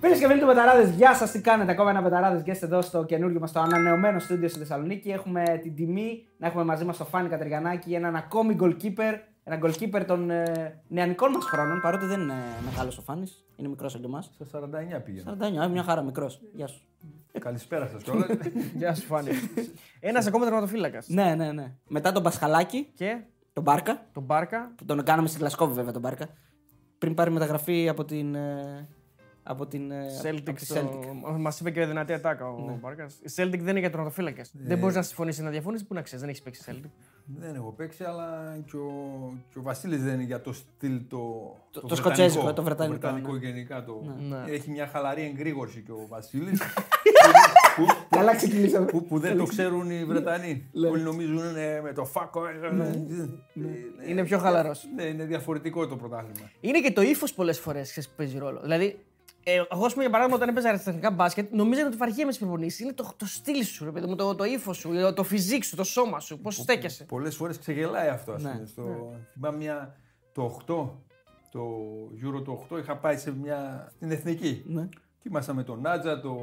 Φίλες και φίλοι του Πεταράδες, γεια σας, τι κάνετε. Ακόμα ένα Πεταράδες και είστε εδώ στο καινούργιο μας, το ανανεωμένο στούντιο στη Θεσσαλονίκη. Έχουμε την τιμή να έχουμε μαζί μας τον Φάνη Κατριγιανάκη, έναν ακόμη goalkeeper, ένα goalkeeper των ε, νεανικών μας χρόνων. Παρότι δεν είναι μεγάλος ο Φάνης, είναι μικρός από εμά. Στα 49 πήγαινα. 49, ε, μια χαρά μικρός. Γεια σου. Καλησπέρα σας κιόλας. Γεια σου, Φάνη. Ένας ακόμα τερματοφύλακας. ναι, ναι, ναι. Μετά τον Πασχαλάκη, Και; τον Μπάρκα, τον Μπάρκα. που τον κάναμε στη Γλασκόβη βέβαια τον Μπάρκα, πριν πάρει μεταγραφή από την. ε, από την. ε, Celtic. από τη Στο... Celtic. Μας είπε και δυνατή ατάκα ο Μπάρκας. Η Celtic δεν είναι για τερματοφύλακε. Δεν μπορείς να συμφωνήσεις να διαφωνήσεις. Πού να ξέρεις, δεν έχεις παίξει Celtic. δεν έχω παίξει, αλλά και ο, και ο Βασίλης δεν είναι για το στυλ το. Το- το σκοτσέζικο, το βρετανικό, ναι. γενικά. Το... Ναι. Έχει μια χαλαρή εγκρήγορση και ο Βασίλης. που, Καλά ξεκινήσαμε. που, που δεν το ξέρουν οι Βρετανοί. Όλοι νομίζουν είναι με το φάκο. ε, ε, ε, Είναι πιο χαλαρός. Ναι, είναι διαφορετικό το πρωτάθλημα. Είναι και το ύφος πολλές φορές που παίζει ρόλο. Δηλαδή, ε, εγώ, ας πούμε, για παράδειγμα, όταν έπαιζα αριστοτεχνικά μπάσκετ, νομίζανε ότι βαριέμαι στι προπονήσεις. Είναι το, το στυλ σου, ρε παιδί μου, το, το ύφος σου, το, το φυσικ σου, το σώμα σου, πώς στέκεσαι. Πολλές φορές ξεγελάει αυτό. Ας Ναι. πούμε, στο... Θυμάμαι μια, το 8, το Euro το 8, είχα πάει σε μια, στην εθνική. Ναι. Και ήμασταν με τον Νάτζα, το,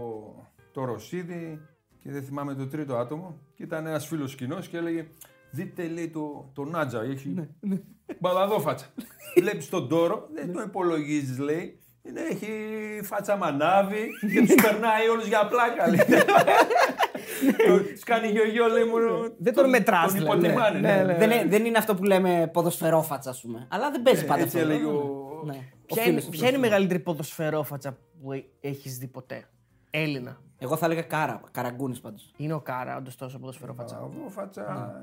το Ρωσίδη και δεν θυμάμαι το τρίτο άτομο. Και ήταν ένας φίλος κοινός και έλεγε: Δείτε λέει το, το Νάτζα, έχει Ναι, μπαλαδόφατσα. Βλέπεις τον τόρο, δεν το υπολογίζεις, λέει. Είναι, έχει φάτσα μανάβη και τους περνάει όλους για πλάκα. λέει. Του κάνει γιο-γιο, λέει μόνο. Δεν τον μετράς, Τον δηλαδή. υποτιμάνε. Ναι, ναι. ναι. Δεν, είναι, δεν είναι αυτό που λέμε ποδοσφαιρόφατσα, ας πούμε. Αλλά δεν παίζει πάντα Ε, Έτσι αυτό. έλεγε ο. Ναι. Ο Ποια είναι, φίλος. ποια είναι η μεγαλύτερη ποδοσφαιρόφατσα που έχεις δει ποτέ; Έλληνα. Εγώ θα έλεγα κάρα, καραγκούνης πάντως. Είναι ο Κάρα, όντως τόσο ποδοσφαιρόφατσα. Μπαλαδόφατσα.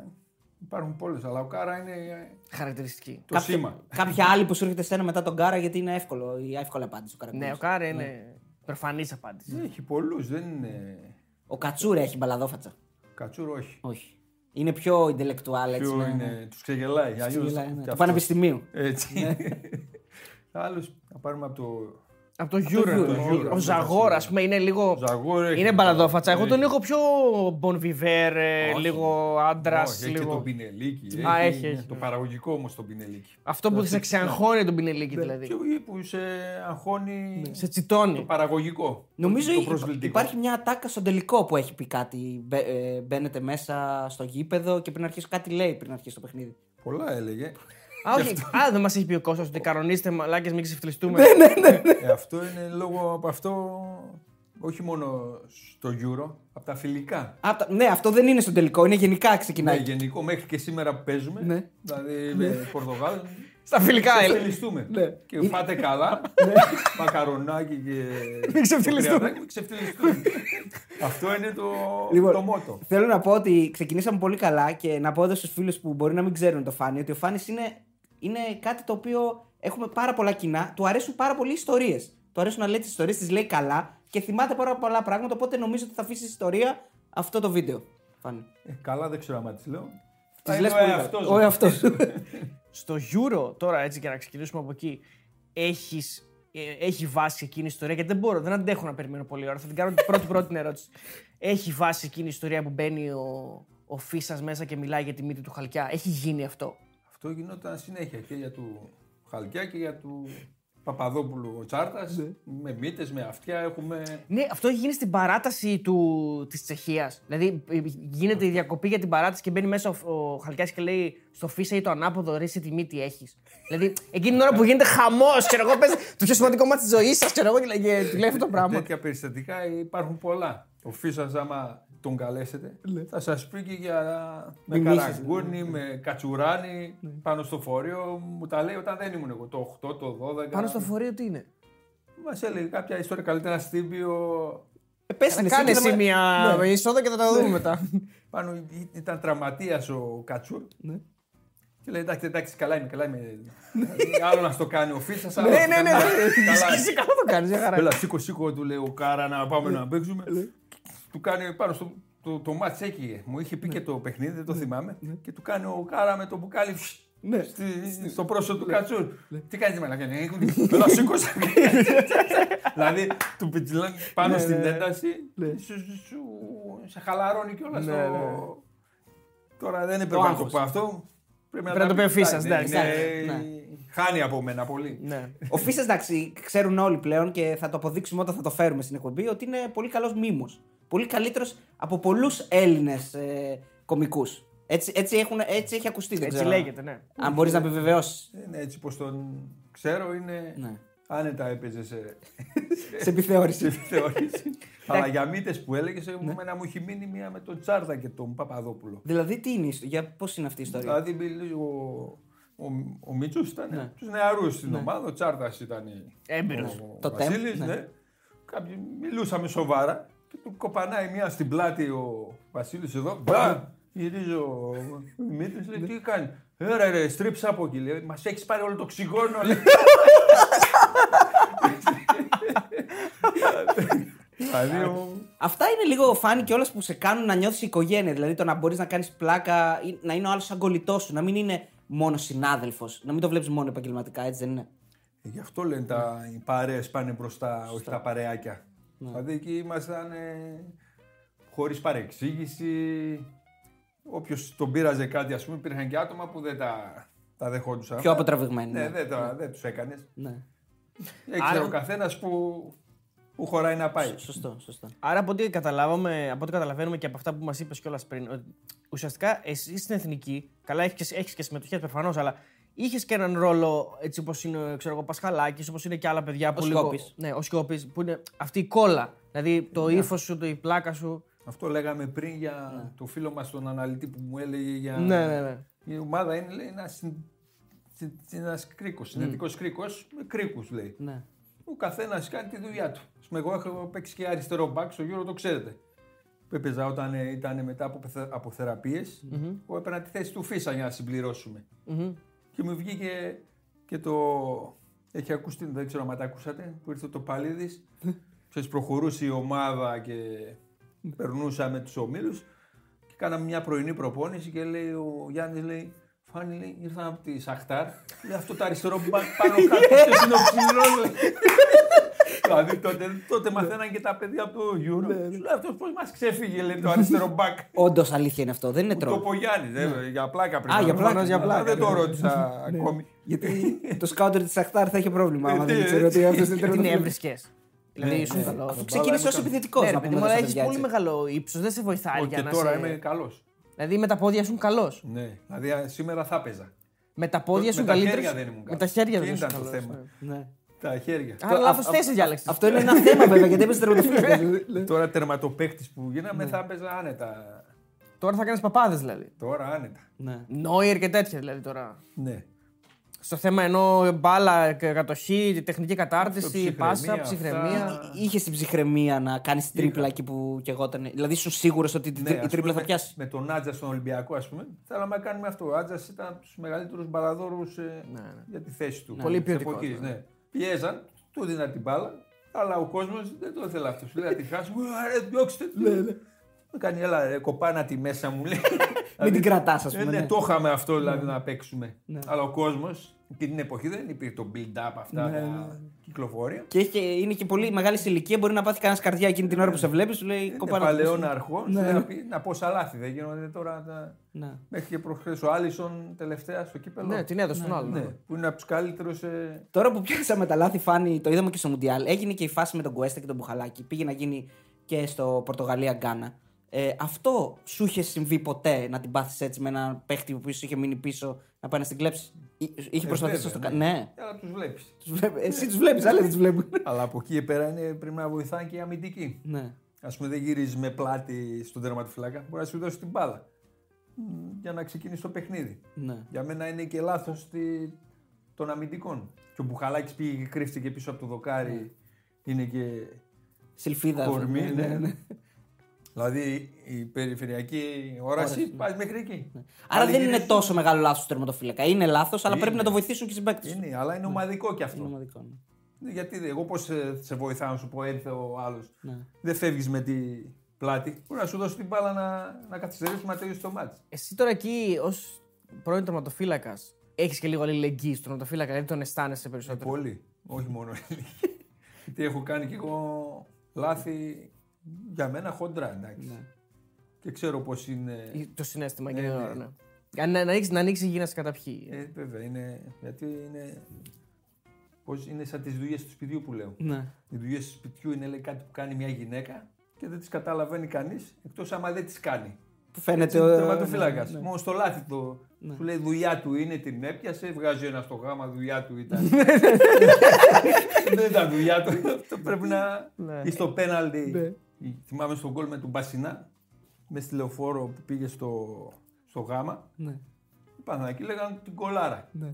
Υπάρχουν πολλέ, αλλά ο Κάρα είναι ε, Χαρακτηριστική. το σήμα. Κάποια άλλη που σου έρχεται στένα μετά τον κάρα γιατί είναι εύκολο. Η εύκολη απάντηση ο καραγκούνη. Ναι, ο Κάρα είναι προφανής απάντηση. Έχει πολλούς, δεν είναι. Ο Κατσούρα έχει μπαλαδόφατσα. Κατσούρο, όχι. Όχι. Είναι πιο intellectual έτσι. Ποιο ναι, ναι. είναι, τους ξεγελάει. αλλιώς Ξεγελάει, ναι. και Του αυτός. πανεπιστημίου. Έτσι. Άλλου να πάρουμε από το. Από το Euro. Euro, Ο- Euro. Ο Ζαγόρα, ας πούμε, είναι λίγο. Ζαγόρ έχει. Είναι μπαλαδόφατσα. Εγώ Έχει. τον έχω πιο Bonviver, Όχι. λίγο άντρας. Όχι, έχει και Λίγο... τον Πινελίκη. Α, έχει, έχει. Το παραγωγικό όμως τον Πινελίκη. Αυτό που σε ξεαγχώνει τον Πινελίκη δηλαδή. Και που σε αγχώνει Σε το τσιτώνει. παραγωγικό. Νομίζω το υπάρχει- προσβλητικό. υπάρχει μια ατάκα στον τελικό που έχει πει κάτι. Μπε- ε, Μπαίνετε μέσα στο γήπεδο και πριν αρχίσει κάτι λέει πριν αρχίσει το παιχνίδι. Πολλά έλεγε. Α, όχι. Α, δεν μας έχει πει ο Κώστας ότι κανονίστε μαλάκες, μην ξεφτυλιστούμε. Ε, αυτό είναι λόγω από αυτό, όχι μόνο στο Euro, από τα φιλικά. Α, τα- ναι, αυτό δεν είναι στο τελικό, είναι γενικά Ναι, ξεκινάει. γενικό μέχρι και σήμερα που παίζουμε. Ναι. Δηλαδή με Πορτογάλ. Στα φιλικά, σε έλα. ξεφτυλιστούμε. Ναι. Και φάτε καλά. Μακαρονάκι και. Μην ξεφτυλιστούμε. κρεατάκι, Μην ξεφτυλιστούμε. Αυτό είναι το, Λοιπόν, το μότο. Θέλω να πω ότι ξεκινήσαμε πολύ καλά και να πω εδώ στους φίλους που μπορεί να μην ξέρουν το Φάνη ότι ο Φάνης είναι, είναι κάτι το οποίο έχουμε πάρα πολλά κοινά. Του αρέσουν πάρα πολύ ιστορίες. Του αρέσουν να λέει τις ιστορίες, τις λέει καλά και θυμάται πάρα πολλά πράγματα. Οπότε νομίζω ότι θα αφήσει ιστορία αυτό το βίντεο. Φάνη. Ε, καλά δεν ξέρω αν τις λέω. Τις Θα λες είναι ο πολύ καλά. εαυτός Ο μου. εαυτός σου. Στο Euro, τώρα έτσι και να ξεκινήσουμε από εκεί, έχεις, ε, έχει βάση εκείνη η ιστορία γιατί δεν μπορώ, δεν αντέχω να περιμένω πολύ ώρα. Θα την κάνω την πρώτη πρώτη την ερώτηση. Έχει βάση εκείνη η ιστορία που μπαίνει ο, ο Φίσας μέσα και μιλάει για τη μύτη του Χαλκιά. Έχει γίνει αυτό; Αυτό γινόταν συνέχεια και για του Χαλκιά και για του Παπαδόπουλου ο Τσάρτας. Με μύτες, με αυτιά έχουμε. Ναι, αυτό έχει γίνει στην παράταση του, της Τσεχίας. Δηλαδή ε, γίνεται η διακοπή για την παράταση και μπαίνει μέσα ο, ο Χαλκιάς και λέει στο Φίσα ή το ανάποδο ρε εσύ τι μύτη έχεις. δηλαδή εκείνη την ώρα που γίνεται χαμός, ξέρω εγώ, πες το πιο σημαντικό μάτι της ζωής σας, ξέρω εγώ, και λέει- και του λέει αυτό το πράγμα. Τέτοια περιστατικά υπάρχουν πολλά. Ο Φίσας άμα τον καλέσετε, θα σας πει και για με Μιμήσεις. καραγκούνι, με κατσουράνι, πάνω στο φορείο. Μου τα λέει όταν δεν ήμουν εγώ, το 8, το 12. Πάνω στο φορείο τι είναι; Μας έλεγε κάποια ιστορία καλύτερα στήμπιο. Ε, πες την εσύ Κάνε και θα εσύ με- μια Ναι. εισόδο και θα τα δούμε μετά. Πάνω ή- ήταν τραυματίας ο Κατσούρ. Ναι. Και λέει εντάξει, εντάξει, καλά είμαι, καλά είμαι. Δηλαδή, άλλο να στο κάνει ο Φίσας, άλλο ναι, να ναι, στο ναι. κάνει- ναι. Καλά Εσύ καλά το κάνεις, μια χαρά. Έλα, σήκω, σήκω, του λέει ο Κάρα να πάμε να παίξουμε. Του κάνει πάνω στο το, το μάτς έκυγε. Μου είχε πει και το παιχνίδι, δεν το θυμάμαι. Και του κάνει ο Κάρα με το μπουκάλι φσ, Ναι. στη- στο πρόσωπο του Κατσούρ. Τι κάνεις τη μαλακά, ναι, Έλα, σήκω. Δηλαδή, του πιτσιλάνε πάνω Ναι, στην ναι. ένταση, Ναι. σου, σου- σου- σε χαλαρώνει κιόλας. Ναι, ναι. Τώρα δεν έπρεπε να το άγχος. πω αυτό. Πρέπει Πρέπει να το πει ο πει Φίσας, μετά. εντάξει, Είναι- ναι. Χάνει από μένα πολύ. Ναι. Ο Φίσας, εντάξει, ξέρουν όλοι πλέον και θα το αποδείξουμε όταν θα το φέρουμε στην εκπομπή ότι είναι πολύ καλός μήμος. Πολύ καλύτερος από πολλούς Έλληνες ε, κομικούς. Έτσι, έτσι, έχουν, έτσι έχει ακουστεί. δεν Έτσι ξέρω. λέγεται, ναι. Αν μπορείς να επιβεβαιώσεις. Είναι έτσι πως τον ξέρω είναι Ναι. άνετα έπαιζε σε, σε επιθεώρηση. σε θεώρηση. Αλλά για μύτες που έλεγες, εμένα μου έχει μείνει μία με τον Τσάρδα και τον Παπαδόπουλο. δηλαδή, τι είναι, η ιστο- για πώς είναι αυτή η ιστορία; Δηλαδή μιλ- ο, ο, ο Μίτσος ήταν Ναι. ναι. τους νεαρούς στην ομάδα, ο Τσάρδας ήταν Έμπειρος. ο Το Βασίλης, τεμ, ναι. ναι. Κάποιοι μιλούσαμε σοβαρά και του κοπανάει μία στην πλάτη ο Βασίλης εδώ. Μπα! Γυρίζει ο Δημήτρης, λέει τι κάνει. Ρε ρε, στρίψα από εκεί, λέει, μας έχεις πάρει όλο το οξυγόνο, λέει. Δηλαδή, ο- Αυτά είναι λίγο φάνη και όλα που σε κάνουν να νιώθεις οικογένεια. Δηλαδή το να μπορείς να κάνεις πλάκα, ή να είναι ο άλλος σαν κολλητός σου, να μην είναι μόνος συνάδελφος, να μην το βλέπεις μόνο επαγγελματικά, έτσι δεν είναι. Ε, Γι' αυτό λένε τα, οι παρέες πάνε μπροστά, όχι τα παρεάκια. Δηλαδή εκεί ήμασταν ε, χωρίς παρεξήγηση. Όποιος τον πείραζε κάτι, ας πούμε, υπήρχαν και άτομα που δεν τα, τα δεχόντουσαν. Πιο αποτραβηγμένοι. Ναι, Ναι. δεν, τα, δεν τους έκανες. ναι. Έξερε Άρα- ο καθένας που, που χωράει να πάει. Σωστό, σωστό. Άρα από ό,τι, καταλάβαμε, από ό,τι καταλαβαίνουμε και από αυτά που μας είπες κιόλας πριν, ότι ουσιαστικά εσύ στην εθνική, καλά έχεις και, έχεις και συμμετοχές προφανώς, αλλά είχες και έναν ρόλο έτσι όπως είναι ξέρω εγώ, Πασχαλάκης, όπως είναι και άλλα παιδιά που. λίγο- Σκόπης. Ναι, ο Σκόπης, που είναι αυτή η κόλλα. Δηλαδή το ύφος σου, το, η πλάκα σου. Αυτό λέγαμε πριν για το φίλο μας τον αναλυτή που μου έλεγε για... Ναι, ναι, ναι. Η ομάδα είναι λέει, ένας, συν- συν- ένας κρίκος, συνδετικός κρίκος με κρίκους λέει. Ναι. Ο καθένας κάνει τη δουλειά του. Ας πούμε, εγώ έχω παίξει και αριστερό μπακ, στο Euro το ξέρετε. Που έπαιζα όταν ε, ήταν μετά από, θε- από θεραπείες, Εγώ έπαιρνα τη θέση του Φίσα για να συμπληρώσουμε. Μμμ. Και μου βγήκε και το. Έχει ακούσει, δεν ξέρω αν τα ακούσατε, που ήρθε το Παλίδης. Ξέρεις, προχωρούσε η ομάδα και περνούσαμε τους ομίλους. Και κάναμε μια πρωινή προπόνηση και λέει ο Γιάννης, λέει, Φάνη, λέει, ήρθα από τη Σαχτάρ. Λέει αυτό το αριστερό που πά- πάνω κάτω και είναι ο ψηλός, λέει. Δηλαδή τότε, τότε μαθαίναν και τα παιδιά από το Euro. Σου λέει αυτός πώς μας ξέφυγε, λέει, το αριστερό μπακ. Όντως αλήθεια είναι αυτό, δεν είναι Το τρόπο. είπε ο Γιάννη, για πλάκα πριν. Α, για πλάκα, για πλάκα, Δεν το ναι. ρώτησα ακόμη. Γιατί το σκάουτερ της Αχτάρ θα είχε πρόβλημα. άμα Ε, τι, δεν ξέρω ότι αυτός είναι Γιατί την τερματοφύλακας. έβρισκες. Δηλαδή Ναι, ήσουν ναι. καλό. Αφού ξεκίνησε ω Μπάλα επιθετικός. Ναι, ρε να παιδί πούμε μου, εδώ αλλά στα έχεις παιδιά, πολύ έτσι. μεγάλο ύψος. Δεν σε βοηθάει για Και να τώρα σε- είμαι καλός. Δηλαδή με τα πόδια σου καλός. Ναι, δηλαδή α, σήμερα θα παίζα. Με τα πόδια Με σου τα καλύτερο. χέρια δεν ήμουν Με καλός. τα χέρια Και δεν ήσουν ήταν το καλός, θέμα; Ναι. Ναι. Τα χέρια. Άρα λάθος Α- θέση α- διάλεξες. Αυτό είναι ένα θέμα βέβαια γιατί έπαιζε τερματοφύλακα. Τώρα τερματοπαίχτης που Ναι. γίναμε θα έπαιζα άνετα. Τώρα θα κάνεις παπάδες δηλαδή. Τώρα άνετα. Ναι. Νόιερ και τέτοια δηλαδή τώρα. Ναι. Στο θέμα ενώ μπάλα, και κατοχή, τεχνική κατάρτιση, ψυχραιμία, πάσα, αυτά. ψυχραιμία. Είχες την ψυχραιμία να κάνεις τρίπλα εκεί που και εγώ ήταν. Δηλαδή, ήσουν σίγουρο ότι τη- Ναι, η ας τρίπλα πούμε, θα πιάσει; Με τον Άτζα στον Ολυμπιακό, ας πούμε, θέλαμε να κάνουμε αυτό. Ο Άτζα ήταν από του μεγαλύτερους μπαλαδόρους για τη θέση του. Πολύ της ποιοτικός, εποχής, ναι. Ναι. Πιέζαν, του δίνα την μπάλα, αλλά ο κόσμος δεν το ήθελε αυτό. Σου λέει να τη χάσουμε, ρε, διώξτε τη. Ναι, ναι. Μου κάνει, έλα, ρε, κοπάνα τη μέσα μου, λέει. Μην την κρατάς, ας Ε, πούμε. ναι, ναι. το είχαμε αυτό δηλαδή να παίξουμε. Αλλά ο κόσμος εκείνη την εποχή δεν υπήρχε το build-up αυτά τα κυκλοφορία. Και έχει, και- είναι και πολύ μεγάλη σε ηλικία. Μπορεί να πάθει κανένας καρδιά εκείνη την ώρα που σε βλέπεις. Σου λέει Είναι κοπάνα. παλαιόν αρχός. Να, πει, να πόσα λάθη δεν γίνονται τώρα. Τα... Ναι. Μέχρι και προχθές ο Άλισον τελευταία στο κύπελο. Ναι, την έδωσε τον άλλο. Ναι, που είναι από τους καλύτερους. Ε... Τώρα που πιάσαμε τα λάθη, φάνη, το είδαμε και στο Μουντιάλ. Έγινε και η φάση με τον Κουέστα και τον Μπουχαλάκη. Πήγε να γίνει και στο Πορτογαλία-Γκάνα. Ε, αυτό σου είχε συμβεί ποτέ να την πάθεις έτσι με έναν παίχτη που σου είχε μείνει πίσω να πάει να στην κλέψει. Εί- Είχε προσπαθήσει να το κάνει. Ναι. Αλλά τους βλέπεις. Τους βλέπει- Εσύ τους βλέπεις, άλλοι δεν τους βλέπουν. Αλλά από εκεί και πέρα είναι, πρέπει να βοηθάνε και οι αμυντικοί. ναι. Α πούμε, δεν γυρίζεις με πλάτη στον τερματοφυλάκα. Μπορεί να σου δώσει την μπάλα. Μ, Για να ξεκινήσει το παιχνίδι. ναι. Για μένα είναι και λάθος των αμυντικών. Και ο Μπουχαλάκης πήγε και κρύφτηκε πίσω από το δοκάρι. Είναι και Σιλφίδα. κορμί. ναι, ναι, ναι. Δηλαδή η περιφερειακή όραση Όραση, ναι. πάει μέχρι εκεί. Άρα Πάλι δεν είναι γυρίζει- τόσο μεγάλο λάθος του τερματοφύλακα. Είναι λάθος, αλλά Είναι. πρέπει να το βοηθήσουν και οι συμπαίκτες. Είναι, αλλά είναι ομαδικό κι Είναι αυτό. ομαδικό. ναι. Γιατί δε- εγώ πώς σε βοηθάω να σου πω, ήρθε ο άλλος. Ναι. Δεν φεύγεις με τη πλάτη. Μπορεί να σου δώσει την μπάλα να, να καθυστερήσουμε να τελειώσει το μάτι. Εσύ τώρα εκεί ως πρώην τερματοφύλακας έχεις και λίγο αλληλεγγύη στον τερματοφύλακα, δηλαδή τον αισθάνεσαι περισσότερο; Πολύ. Όχι μόνο Γιατί έχω κάνει κι εγώ λάθη για μένα χοντρά, εντάξει. Ναι. Και ξέρω πώς είναι. Το συνέστημα Ναι, εκείνη την ναι. ώρα, ναι. Για να, να, ανοίξει, να ανοίξει η γη να σε καταπιεί. Ε, βέβαια, είναι, γιατί είναι, πώς, είναι σαν τις δουλειές του σπιτιού που λέω. Ναι. Οι δουλειές του σπιτιού είναι λέει, κάτι που κάνει μια γυναίκα και δεν τις καταλαβαίνει κανείς, εκτός άμα δεν τις κάνει. Που φαίνεται. Έτσι, ο- τερματοφύλακα. ναι, ναι. Μόνο στο λάθη το. Σου λέει δουλειά του είναι, την έπιασε, βγάζει ένα στο γάμα, δουλειά του ήταν. Δεν ήταν δουλειά του. Αυτό πρέπει να. Ναι. ή στο πέναλτι. Ναι. Θυμάμαι στον γκολ με τον Μπασινά. Μες στη λεωφόρο που πήγε στο, στο γάμα. Ναι. Οι Παναθηναϊκοί λέγανε την κολάρα. Ναι.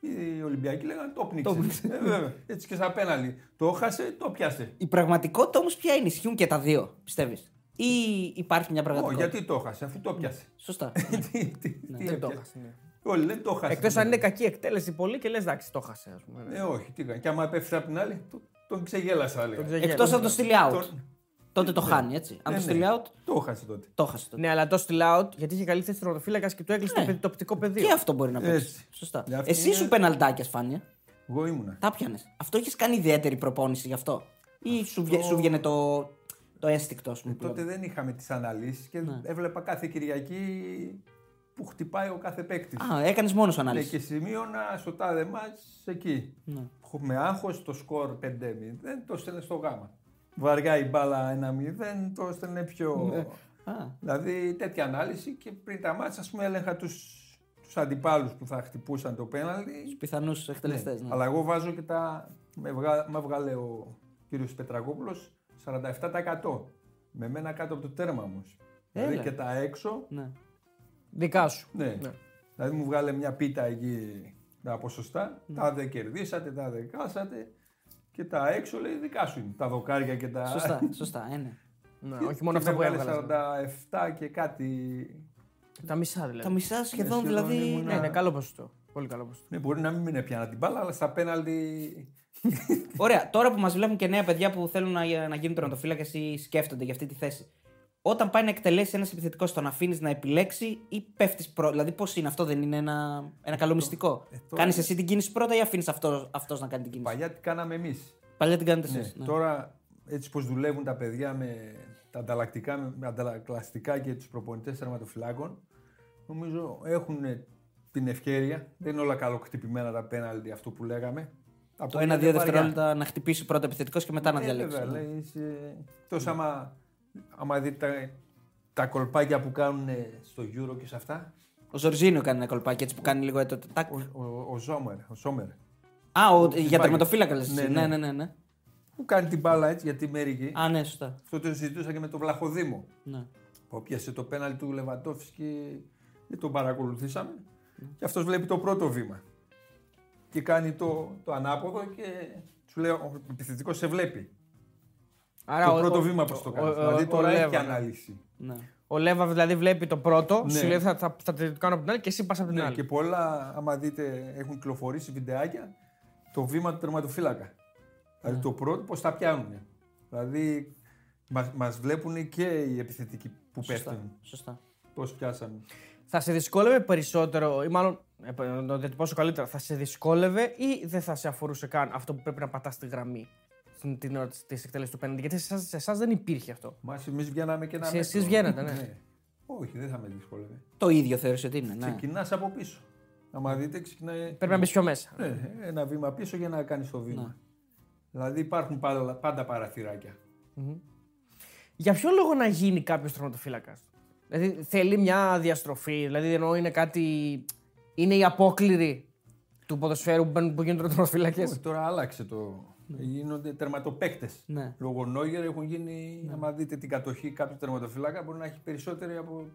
Ε, Οι Ολυμπιακοί λέγανε το πνίξε. Το πνίξε. Ε, βέβαια. Έτσι και στα πέναλτι. Το χάσε, το πιάσε. Η πραγματικότητα όμως ποια είναι, ισχύουν και τα δύο, πιστεύεις; Ή υπάρχει μια Ω, πραγματικότητα. γιατί το χάσε, αφού το πιάσε. Σωστά. Τι- τι- τι Δεν το έπιασε. έχασε. ναι. Όλοι λένε το χάσε. Εκτός αν είναι κακή εκτέλεση πολύ και λες εντάξει, το χάσε. Ας πούμε. ναι. Ε, όχι, τι κάνει. Και άμα πέφτει από την άλλη, το- τον ξεγέλασα, Τον λέγα. ξεγέλασε. Εκτός αν το στείλει out. Τον- Τότε το χάνει, έτσι. Αν Ε, το ναι. στείλει out, Το χάσε τότε. το χάσε τότε. Ναι, αλλά το στυλ out γιατί είχε καλή θέση τερματοφύλακα και του έκλεισε Ναι. το, παιδι- το οπτικό πεδίο. Και αυτό μπορεί να παίξεις. Έτσι. Σωστά. Για αυτή Εσύ είναι- σου πεναλτάκια φάνηκε. Εγώ ήμουνα. Τα πιανε. Αυτό έχεις κάνει ιδιαίτερη προπόνηση γι' αυτό; Ή σου, βγε, σου βγαίνει το, το αίσθηκτο, ας πούμε. Ε, τότε δεν είχαμε τις αναλύσεις και Ναι. έβλεπα κάθε Κυριακή που χτυπάει ο κάθε παίκτης. Α, έκανες μόνος σου Ναι, ανάλυση. και σημείωνα στο τάδε μάτς εκεί. Ναι. Με άγχος το σκορ 5-0 το στέλνες στο γάμα. Βαριά η μπάλα 1-0, το στέλνε πιο. Ναι. Α, Δηλαδή τέτοια ανάλυση και πριν τα μάτια, ας πούμε, έλεγχα του τους αντιπάλους που θα χτυπούσαν το πέναλτι. πιθανούς εκτελεστές. Ναι. Αλλά εγώ βάζω και τα. Με, βγα... με βγάλε ο κύριος Πετρακόπουλο 47%. Με μένα κάτω από το τέρμα όμως. Δηλαδή Έλα. και τα έξω. Ναι. Δικά σου. Ναι. Ναι. Δηλαδή μου βγάλε μια πίτα εκεί τα ποσοστά. Τα δεν κερδίσατε, τα δεν κάσατε. Και τα έξω λέει δικά σου είναι. Τα δοκάρια και τα. Σωστά, σωστά. Ε, ναι. Ναι, Και- όχι μόνο και αυτά που με βγάλε έβγαλε. 47 και κάτι. Τα μισά δηλαδή. Τα μισά σχεδόν σχεδόν δηλαδή. ήμουνα- Ναι, είναι καλό ποσοστό. Πολύ καλό ποσοστό. Ναι, μπορεί να μην με πιάνα την μπάλα, αλλά στα πέναλτι. Ωραία, τώρα που μας βλέπουν και νέα παιδιά που θέλουν να, να γίνουν τερματοφύλακες ή σκέφτονται για αυτή τη θέση. Όταν πάει να εκτελέσει ένας επιθετικός, τον αφήνεις να επιλέξει ή πέφτεις πρώτα. Δηλαδή, πώς είναι αυτό, δεν είναι ένα, ένα καλό μυστικό; ε, τώρα Κάνεις είναι- εσύ την κίνηση πρώτα ή αφήνεις αυτός αυτός να κάνει την κίνηση; Παλιά τι κάναμε εμείς. Παλιά την κάνετε Ναι. εσείς. Ναι. Τώρα, έτσι πως δουλεύουν τα παιδιά με τα ανταλλακτικά, με, με ανταλλακτικά και τους προπονητές τερματοφυλάκων, νομίζω έχουν την ευκαιρία. Δεν είναι όλα καλοκτυπημένα τα πέναλτι, αυτό που λέγαμε. Τα Το πόδια ένα-δύο είναι βαριά. δευτερόλεπτα να χτυπήσει πρώτα επιθετικός και μετά να Ε, διαλέξει. βέβαια, ναι. λέει, είσαι... Εκτός άμα, άμα δείτε τα, τα κολπάκια που κάνουν στο Euro και σε αυτά. Ο Ζορζίνιο κάνει ένα κολπάκι έτσι που κάνει λίγο το τάκ. Ο, ο, ο Ζόμερ, ο Σόμερ, Α, ο, για Πάλι. τερματοφύλακα λες. Ναι, εσύ. ναι. Ναι, ναι, ναι. ναι. που κάνει την μπάλα έτσι για τη μέρη Α, ναι, σωστά. Αυτό το συζητούσα και με τον Βλαχοδήμο. Ναι. που πιάσε το πέναλ του Λεβαντόφσκι και τον παρακολουθήσαμε. Και αυτός βλέπει το πρώτο βήμα. Και κάνει το, το ανάποδο και σου λέει ο επιθετικός σε βλέπει. Άρα το ο- πρώτο ο- βήμα πώς το ο- κάνεις. ο- δηλαδή ο- τώρα ο έχει Λέβα, ναι. ανάλυση. ναι. Ο Λέβα δηλαδή βλέπει το πρώτο, Ναι. σου λέει θα, θα, θα, το κάνω από την άλλη και εσύ πας από την Ναι, άλλη. και πολλά, άμα δείτε, έχουν κυκλοφορήσει βιντεάκια το βήμα του τερματοφύλακα. Δηλαδή το πρώτο πώς τα πιάνουν. Δηλαδή μας, μας βλέπουν και οι επιθετικοί που Σωστά. πέφτουν. σωστά. Πώς πιάσανε. Θα σε δυσκόλευε περισσότερο, ή μάλλον ε, να το διατυπώσω καλύτερα, θα σε δυσκόλευε ή δεν θα σε αφορούσε καν αυτό που πρέπει να πατάς στη γραμμή; Στην την ώρα της εκτέλεσης του πέναντι. Γιατί σε εσάς- σε εσάς δεν υπήρχε αυτό. Μα εμείς βγαίναμε και ένα Σε- μέτρο. εσείς βγαίνατε, ναι. Όχι, δεν θα με δυσκόλευε. Το ίδιο θεωρείς ότι είναι. Ναι. Ξεκινάς από πίσω. Άμα δείτε, ξεκινάει. Πρέπει να μπεις πιο μέσα. Ναι, ένα βήμα πίσω για να κάνεις το βήμα. Ναι. Δηλαδή υπάρχουν πάντα, πάντα παραθυράκια. Για ποιο λόγο να γίνει κάποιος τερματοφύλακα. Δηλαδή θέλει μια διαστροφή, δηλαδή ενώ είναι κάτι. Είναι η απόκληρη του ποδοσφαίρου που, μπαίνουν- που γίνονται τερματοφύλακε. Όχι, τώρα άλλαξε το. Γίνονται τερματοπαίκτες. Ναι. Λόγω Νόγερ έχουν γίνει. Άμα δείτε την κατοχή κάποιου τερματοφυλάκα, μπορεί να έχει περισσότερη από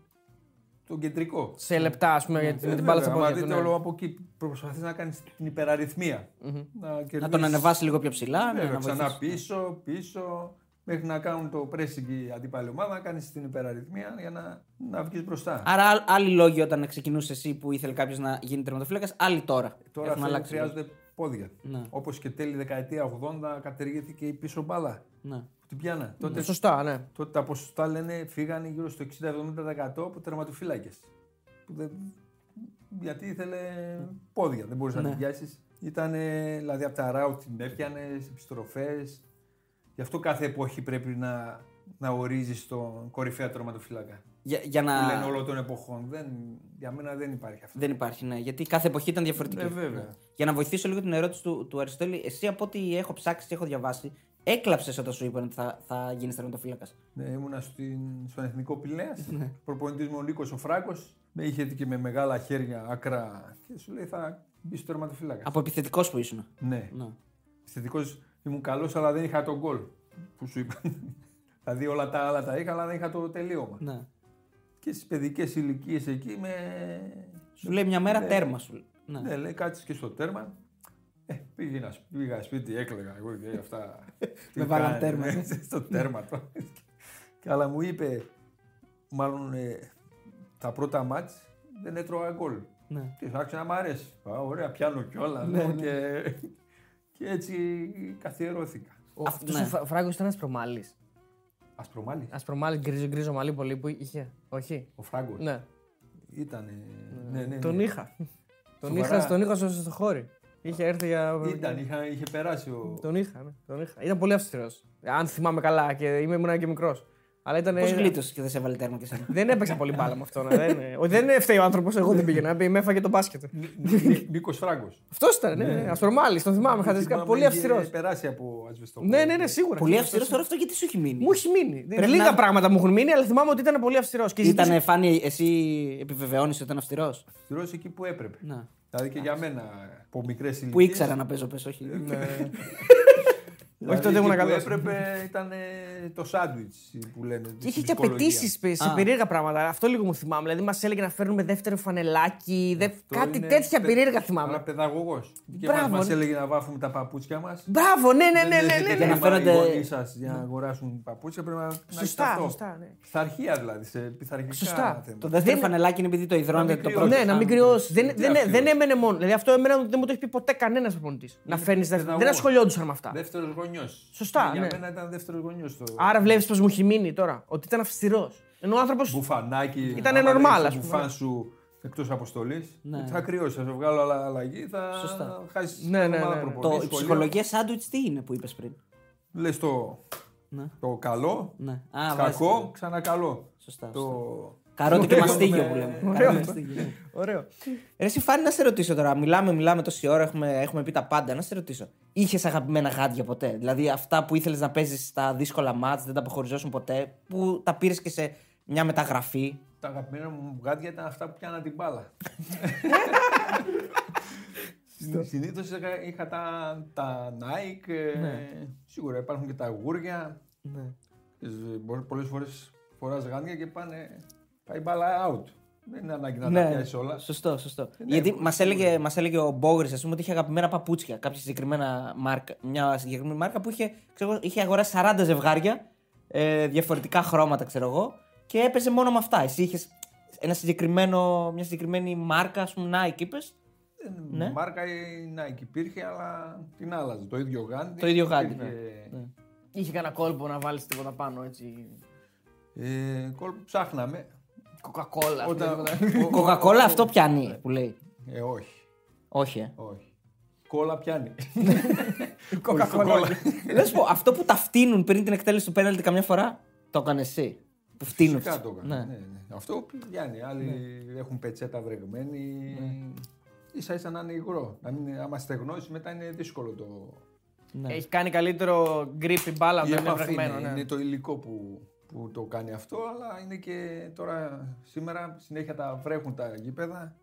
τον κεντρικό. Σε λεπτά, ας πούμε, γιατί με την μπάλα στα Άμα πόδια του. δείτε ναι. όλο από εκεί, προσπαθείς να κάνεις την υπεραριθμία. Να, Να τον κερδίσεις- ανεβάσει λίγο πιο ψηλά. ναι, Βέβαια, να ξανά βοηθήσει. πίσω, πίσω, μέχρι να κάνουν το pressing η αντίπαλη ομάδα, να κάνεις την υπεραριθμία για να, να βγεις μπροστά. Άρα, άλλ- άλλοι λόγοι όταν ξεκινούσες εσύ που ήθελε κάποιος να γίνει τερματοφύλακα, άλλοι τώρα. Τώρα Έχουν αυτό αλλάξει. χρειάζονται πόδια. Ναι. Όπως και τέλη δεκαετία 80 κατηργήθηκε η πίσω μπάλα. Ναι. Που την πιάνα. Τότε, Σωστά, ναι. τότε τα ποσοστά λένε φύγανε γύρω στο 60-70% από τερματοφύλακες. Γιατί ήθελε πόδια, δεν μπορούσες να Ναι. την πιάσεις. Ήταν δηλαδή από τα ράουτ την έπιανε, επιστροφές. Γι' αυτό κάθε εποχή πρέπει να, να ορίζεις τον κορυφαία τερματοφύλακα. Για, για Που λένε να. όλων των εποχών. Δεν, για μένα δεν υπάρχει αυτό. Δεν υπάρχει, ναι. Γιατί κάθε εποχή ήταν διαφορετική. Ε, βέβαια. Για να βοηθήσω λίγο την ερώτηση του, του Αριστοτέλη, εσύ από ό,τι έχω ψάξει και έχω διαβάσει, έκλαψες όταν σου είπαν ότι θα, θα γίνεις τερματοφύλακα. Ναι, ήμουνα στην, στον Εθνικό Πηλέας, Ναι. προπονητής μου ο Νίκος ο Φράγκος, με είχε και με μεγάλα χέρια άκρα και σου λέει θα μπεις στο τερματοφύλακα. Από επιθετικός που ήσουν. Ναι, Ναι. Θετικός ήμουν καλός αλλά δεν είχα τον γκολ που σου είπα. δηλαδή όλα τα άλλα τα είχα αλλά δεν είχα το τελείωμα. ναι. Και στις παιδικές ηλικίες εκεί με... Σου λέει μια μέρα Ναι. τέρμα σου. λέει. Ναι. Ναι, λέει κάτσε και στο τέρμα. Ε, πήγαινα, πήγα σπίτι, έκλαιγα εγώ και αυτά. τι Με βάλαν κάνεις, τέρμα, ναι, ναι. στο τέρμα το. και αλλά μου είπε, μάλλον ε, τα πρώτα μάτς δεν έτρωγα γκολ. Ναι. Και άρχισε να μ' αρέσει. Α, ωραία, πιάνω κιόλας. Ναι, ναι. Και, και έτσι καθιερώθηκα. Αυτό ναι. ο Φράγκο ήταν ασπρομάλη. Ασπρομάλη. Ασπρομάλη, γκρίζο, γκρίζο μαλλί πολύ που είχε. Όχι. Ο Φράγκος. Ναι. Ήτανε. Ναι, ναι, ναι. Τον είχα. Τον Σοβαρά. είχα, τον είχα στο, στο χώρι. Είχε έρθει για. Ήταν, είχα, είχε περάσει ο. Τον είχα, ναι, τον είχα. Ήταν πολύ αυστηρός. Αν θυμάμαι καλά και είμαι, ήμουν και μικρός. Αλλά ήταν. Πώς γλίτωσες και δεν σε έβαλε τέρμα και εσένα. Δεν έπαιξα πολύ μπάλα με αυτό. δεν, ο- δεν φταίει ο άνθρωπος, εγώ δεν πήγαινα. Με έφαγε τον μπάσκετ. Νίκος Φράγκος. Αυτός ήταν, ναι. ναι. Ασπρομάλη, τον θυμάμαι. Χαρακτηριστικά πολύ αυστηρός. περάσει από ασβεστό. Ναι, ναι, ναι, σίγουρα. Πολύ αυστηρός τώρα αυτό γιατί σου έχει μείνει; Μου έχει μείνει. Πρέπει Λίγα να- πράγματα μου έχουν μείνει, αλλά θυμάμαι ότι ήταν πολύ αυστηρός. Ήταν φάνη, εσύ επιβεβαιώνεις ότι ήταν αυστηρός; Αυστηρός εκεί που έπρεπε. Να. Δηλαδή και για μένα από μικρές ηλικίε. Που ήξερα να παίζω, πες, όχι. Όχι, τότε ήμουν Που καλός. έπρεπε ήταν ε, το σάντουιτς που λένε. Είχε στην και ψυχολογία. απαιτήσεις σε Α. περίεργα πράγματα. Αυτό λίγο μου θυμάμαι. Δηλαδή, μας έλεγε να φέρνουμε δεύτερο φανελάκι. δε- Αυτό Κάτι είναι τέτοια παι- περίεργα Αλλά θυμάμαι. παιδαγωγός. Και Μπράβο, μας ναι. έλεγε να βάφουμε τα παπούτσια μας. Μπράβο, ναι, ναι, ναι, ναι. ναι, Για ναι. να φαίνονται- Οι γονείς σας για να αγοράσουν παπούτσια πρέπει να να έχετε Σωστά, αυτό. σωστά, ναι. Πειθαρχία δηλαδή, σε πειθαρχικά Σωστά. θέματα. Το δεύτερο Δεν- φανελάκι είναι επειδή το υδρώνεται Να το μην πρώτο. Ναι, να μην Α, κρυώσει. Δεν, είναι δεν, αυστηρός. δεν έμενε μόνο. Δηλαδή, αυτό εμένα δεν μου το έχει πει ποτέ κανένας προπονητής. Να φέρνεις δεύτερο. Δεν παιδαγωγός. ασχολιόντουσαν με αυτά. Δεύτερος γονιός. Σωστά, Για ναι. μένα ήταν δεύτερος γονιός το. Άρα βλέπεις πω μου έχει μείνει τώρα. Ότι ήταν αυστηρός. Ενώ ο άνθρωπος. Μπουφανάκι. Ήτανε άμα normal, έχεις το ας πούμε. μπουφάν σου εκτός αποστολής. Ναι. Θα κρυώσεις, θα σε βγάλω άλλα- αλλαγή, θα Σωστά. χάσεις Ναι, ναι, ναι, ναι. Το η ψυχολογία σάντουιτς τι είναι που είπες πριν; Λες το, Ναι. το καλό, Ναι. Α, κακό, βάζεις- ξανακαλό. Σωστά. Το... σωστά. Καρότι και Ναι, μαστίγιο ναι. που λέμε. Ωραίο Καρότι αυτό. μαστίγιο, ναι. Ωραίο. Ρε, εσύ φάνη να σε ρωτήσω τώρα. Μιλάμε, μιλάμε τόση ώρα, έχουμε, έχουμε πει τα πάντα. Να σε ρωτήσω. Είχες αγαπημένα γάντια ποτέ; Δηλαδή αυτά που ήθελες να παίζεις στα δύσκολα μάτς, δεν τα αποχωριζόσουν ποτέ; Που τα πήρες και σε μια μεταγραφή; Τα αγαπημένα μου γάντια ήταν αυτά που πιάνα την μπάλα. Συνήθως είχα, είχα τα, τα Nike, ε, Ναι. σίγουρα υπάρχουν και τα γούρια. Ναι. Πολλές φορές φοράς γάντια και πάνε, πάει μπάλα out. Δεν είναι ανάγκη να Ναι, τα πιάσει όλα. Σωστό, σωστό. Ναι, Γιατί ναι, μας έλεγε, μας έλεγε ο Μπόγκρις, ας πούμε, ότι είχε αγαπημένα παπούτσια. Κάποια συγκεκριμένα μάρκα, μια συγκεκριμένη μάρκα που είχε, ξέρω, εγώ, είχε αγοράσει 40 ζευγάρια, ε, διαφορετικά χρώματα, ξέρω εγώ, και έπαιζε μόνο με αυτά. Εσύ είχες ένα συγκεκριμένο, μια συγκεκριμένη μάρκα, ας πούμε, Nike, είπες; Ε, Ναι. Μάρκα η Nike υπήρχε, αλλά την άλλαζε. Το ίδιο γάντι. Το ίδιο γάντι, υπήρχε, ναι. Είχε κανένα κόλπο να βάλεις τίποτα πάνω έτσι. Ε, κόλπο ψάχναμε. Κοκακόλα. Όταν... Κοκακόλα αυτό πιάνει που λέει. Ε, όχι. Όχι, ε. όχι. Κόλλα πιάνει. Κοκακόλα. Να σου πω, αυτό που τα φτύνουν πριν την εκτέλεση του πέναλτι καμιά φορά, το έκανε εσύ. Που φτύνουν. Φυσικά το έκανα. Ναι. Ναι. Ναι, Αυτό πιάνει. Άλλοι έχουν πετσέτα βρεγμένη. σα ίσα να είναι υγρό. Να μην, άμα στεγνώσει, μετά είναι δύσκολο το. Ναι. Έχει κάνει καλύτερο grip η μπάλα Η όταν είναι επαφή βρεγμένο. είναι, ναι. είναι το υλικό που, που το κάνει αυτό, αλλά είναι και τώρα σήμερα συνέχεια τα βρέχουν τα γήπεδα.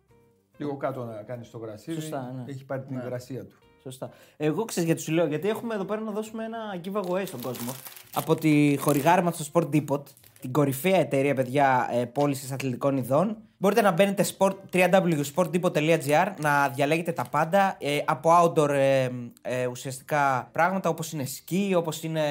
Λίγο κάτω να κάνεις το γρασίδι. Σωστά, ναι. Έχει πάρει την υγρασία του. Σωστά. Εγώ ξέρω γιατί σου λέω, γιατί έχουμε εδώ πέρα να δώσουμε ένα giveaway στον κόσμο. Από τη χορηγάρα μας στο Sport Depot, την κορυφαία εταιρεία παιδιά ε, πώλησης αθλητικών ειδών. Μπορείτε να μπαίνετε sport, www.sportdepot.gr να διαλέγετε τα πάντα ε, από outdoor ε, ε, ουσιαστικά πράγματα όπως είναι σκι, όπως είναι.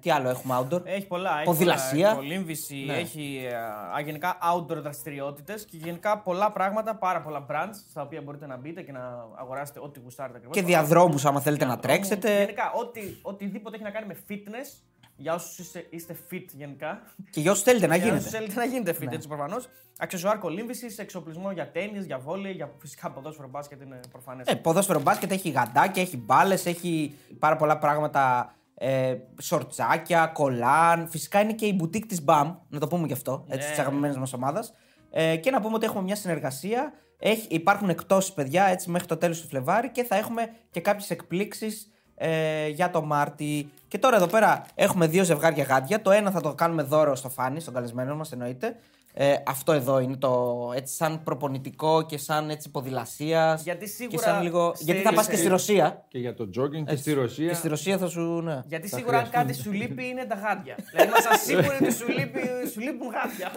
Τι άλλο έχουμε outdoor; Έχει πολλά. Έχει Ποδηλασία. Έχει κολύμβηση, Ναι. έχει ε, α, γενικά outdoor δραστηριότητες και γενικά πολλά πράγματα, πάρα πολλά brands στα οποία μπορείτε να μπείτε και να αγοράσετε ό,τι γουστάρετε ακριβώς. Και διαδρόμους άμα θέλετε να τρέξετε. Γενικά, ό,τι, οτιδήποτε έχει να κάνει με fitness, για όσου είστε, είστε fit γενικά. Και για όσους θέλετε να Για όσους γίνετε. θέλετε να γίνετε fit, έτσι προφανώς. Αξεσουάρ κολύμβηση, εξοπλισμό για τέννη, για βόλεϊ, για φυσικά ποδόσφαιρο μπάσκετ είναι προφανές. Ε, ποδόσφαιρο μπάσκετ έχει γαντάκια, έχει μπάλες, έχει πάρα πολλά πράγματα Ε, σορτσάκια, κολάν. Φυσικά είναι και η μπουτίκ της BAM, να το πούμε γι' αυτό, έτσι, Ναι. της αγαπημένης μας ομάδας. Ε, και να πούμε ότι έχουμε μια συνεργασία. Έχει, υπάρχουν εκτόσεις, παιδιά, έτσι μέχρι το τέλος του Φλεβάρι και θα έχουμε και κάποιες εκπλήξεις ε, για το Μάρτι. Και τώρα εδώ πέρα έχουμε δύο ζευγάρια γάντια. Το ένα θα το κάνουμε δώρο στο Φάνη, στον καλεσμένο μας εννοείται. Ε, αυτό εδώ είναι το έτσι σαν προπονητικό και σαν έτσι ποδηλασίας. Γιατί Και σίγουρα σαν λίγο... στη- Γιατί θα πας και στη Ρωσία. Και για το jogging και στη Ρωσία. Και στη Ρωσία θα σου. Ναι. Γιατί Θα σίγουρα αν χρειαστούν. κάτι σου λείπει είναι τα γάντια. δηλαδή είμαστε σίγουροι ότι σου, λείπει, σου λείπουν γάντια.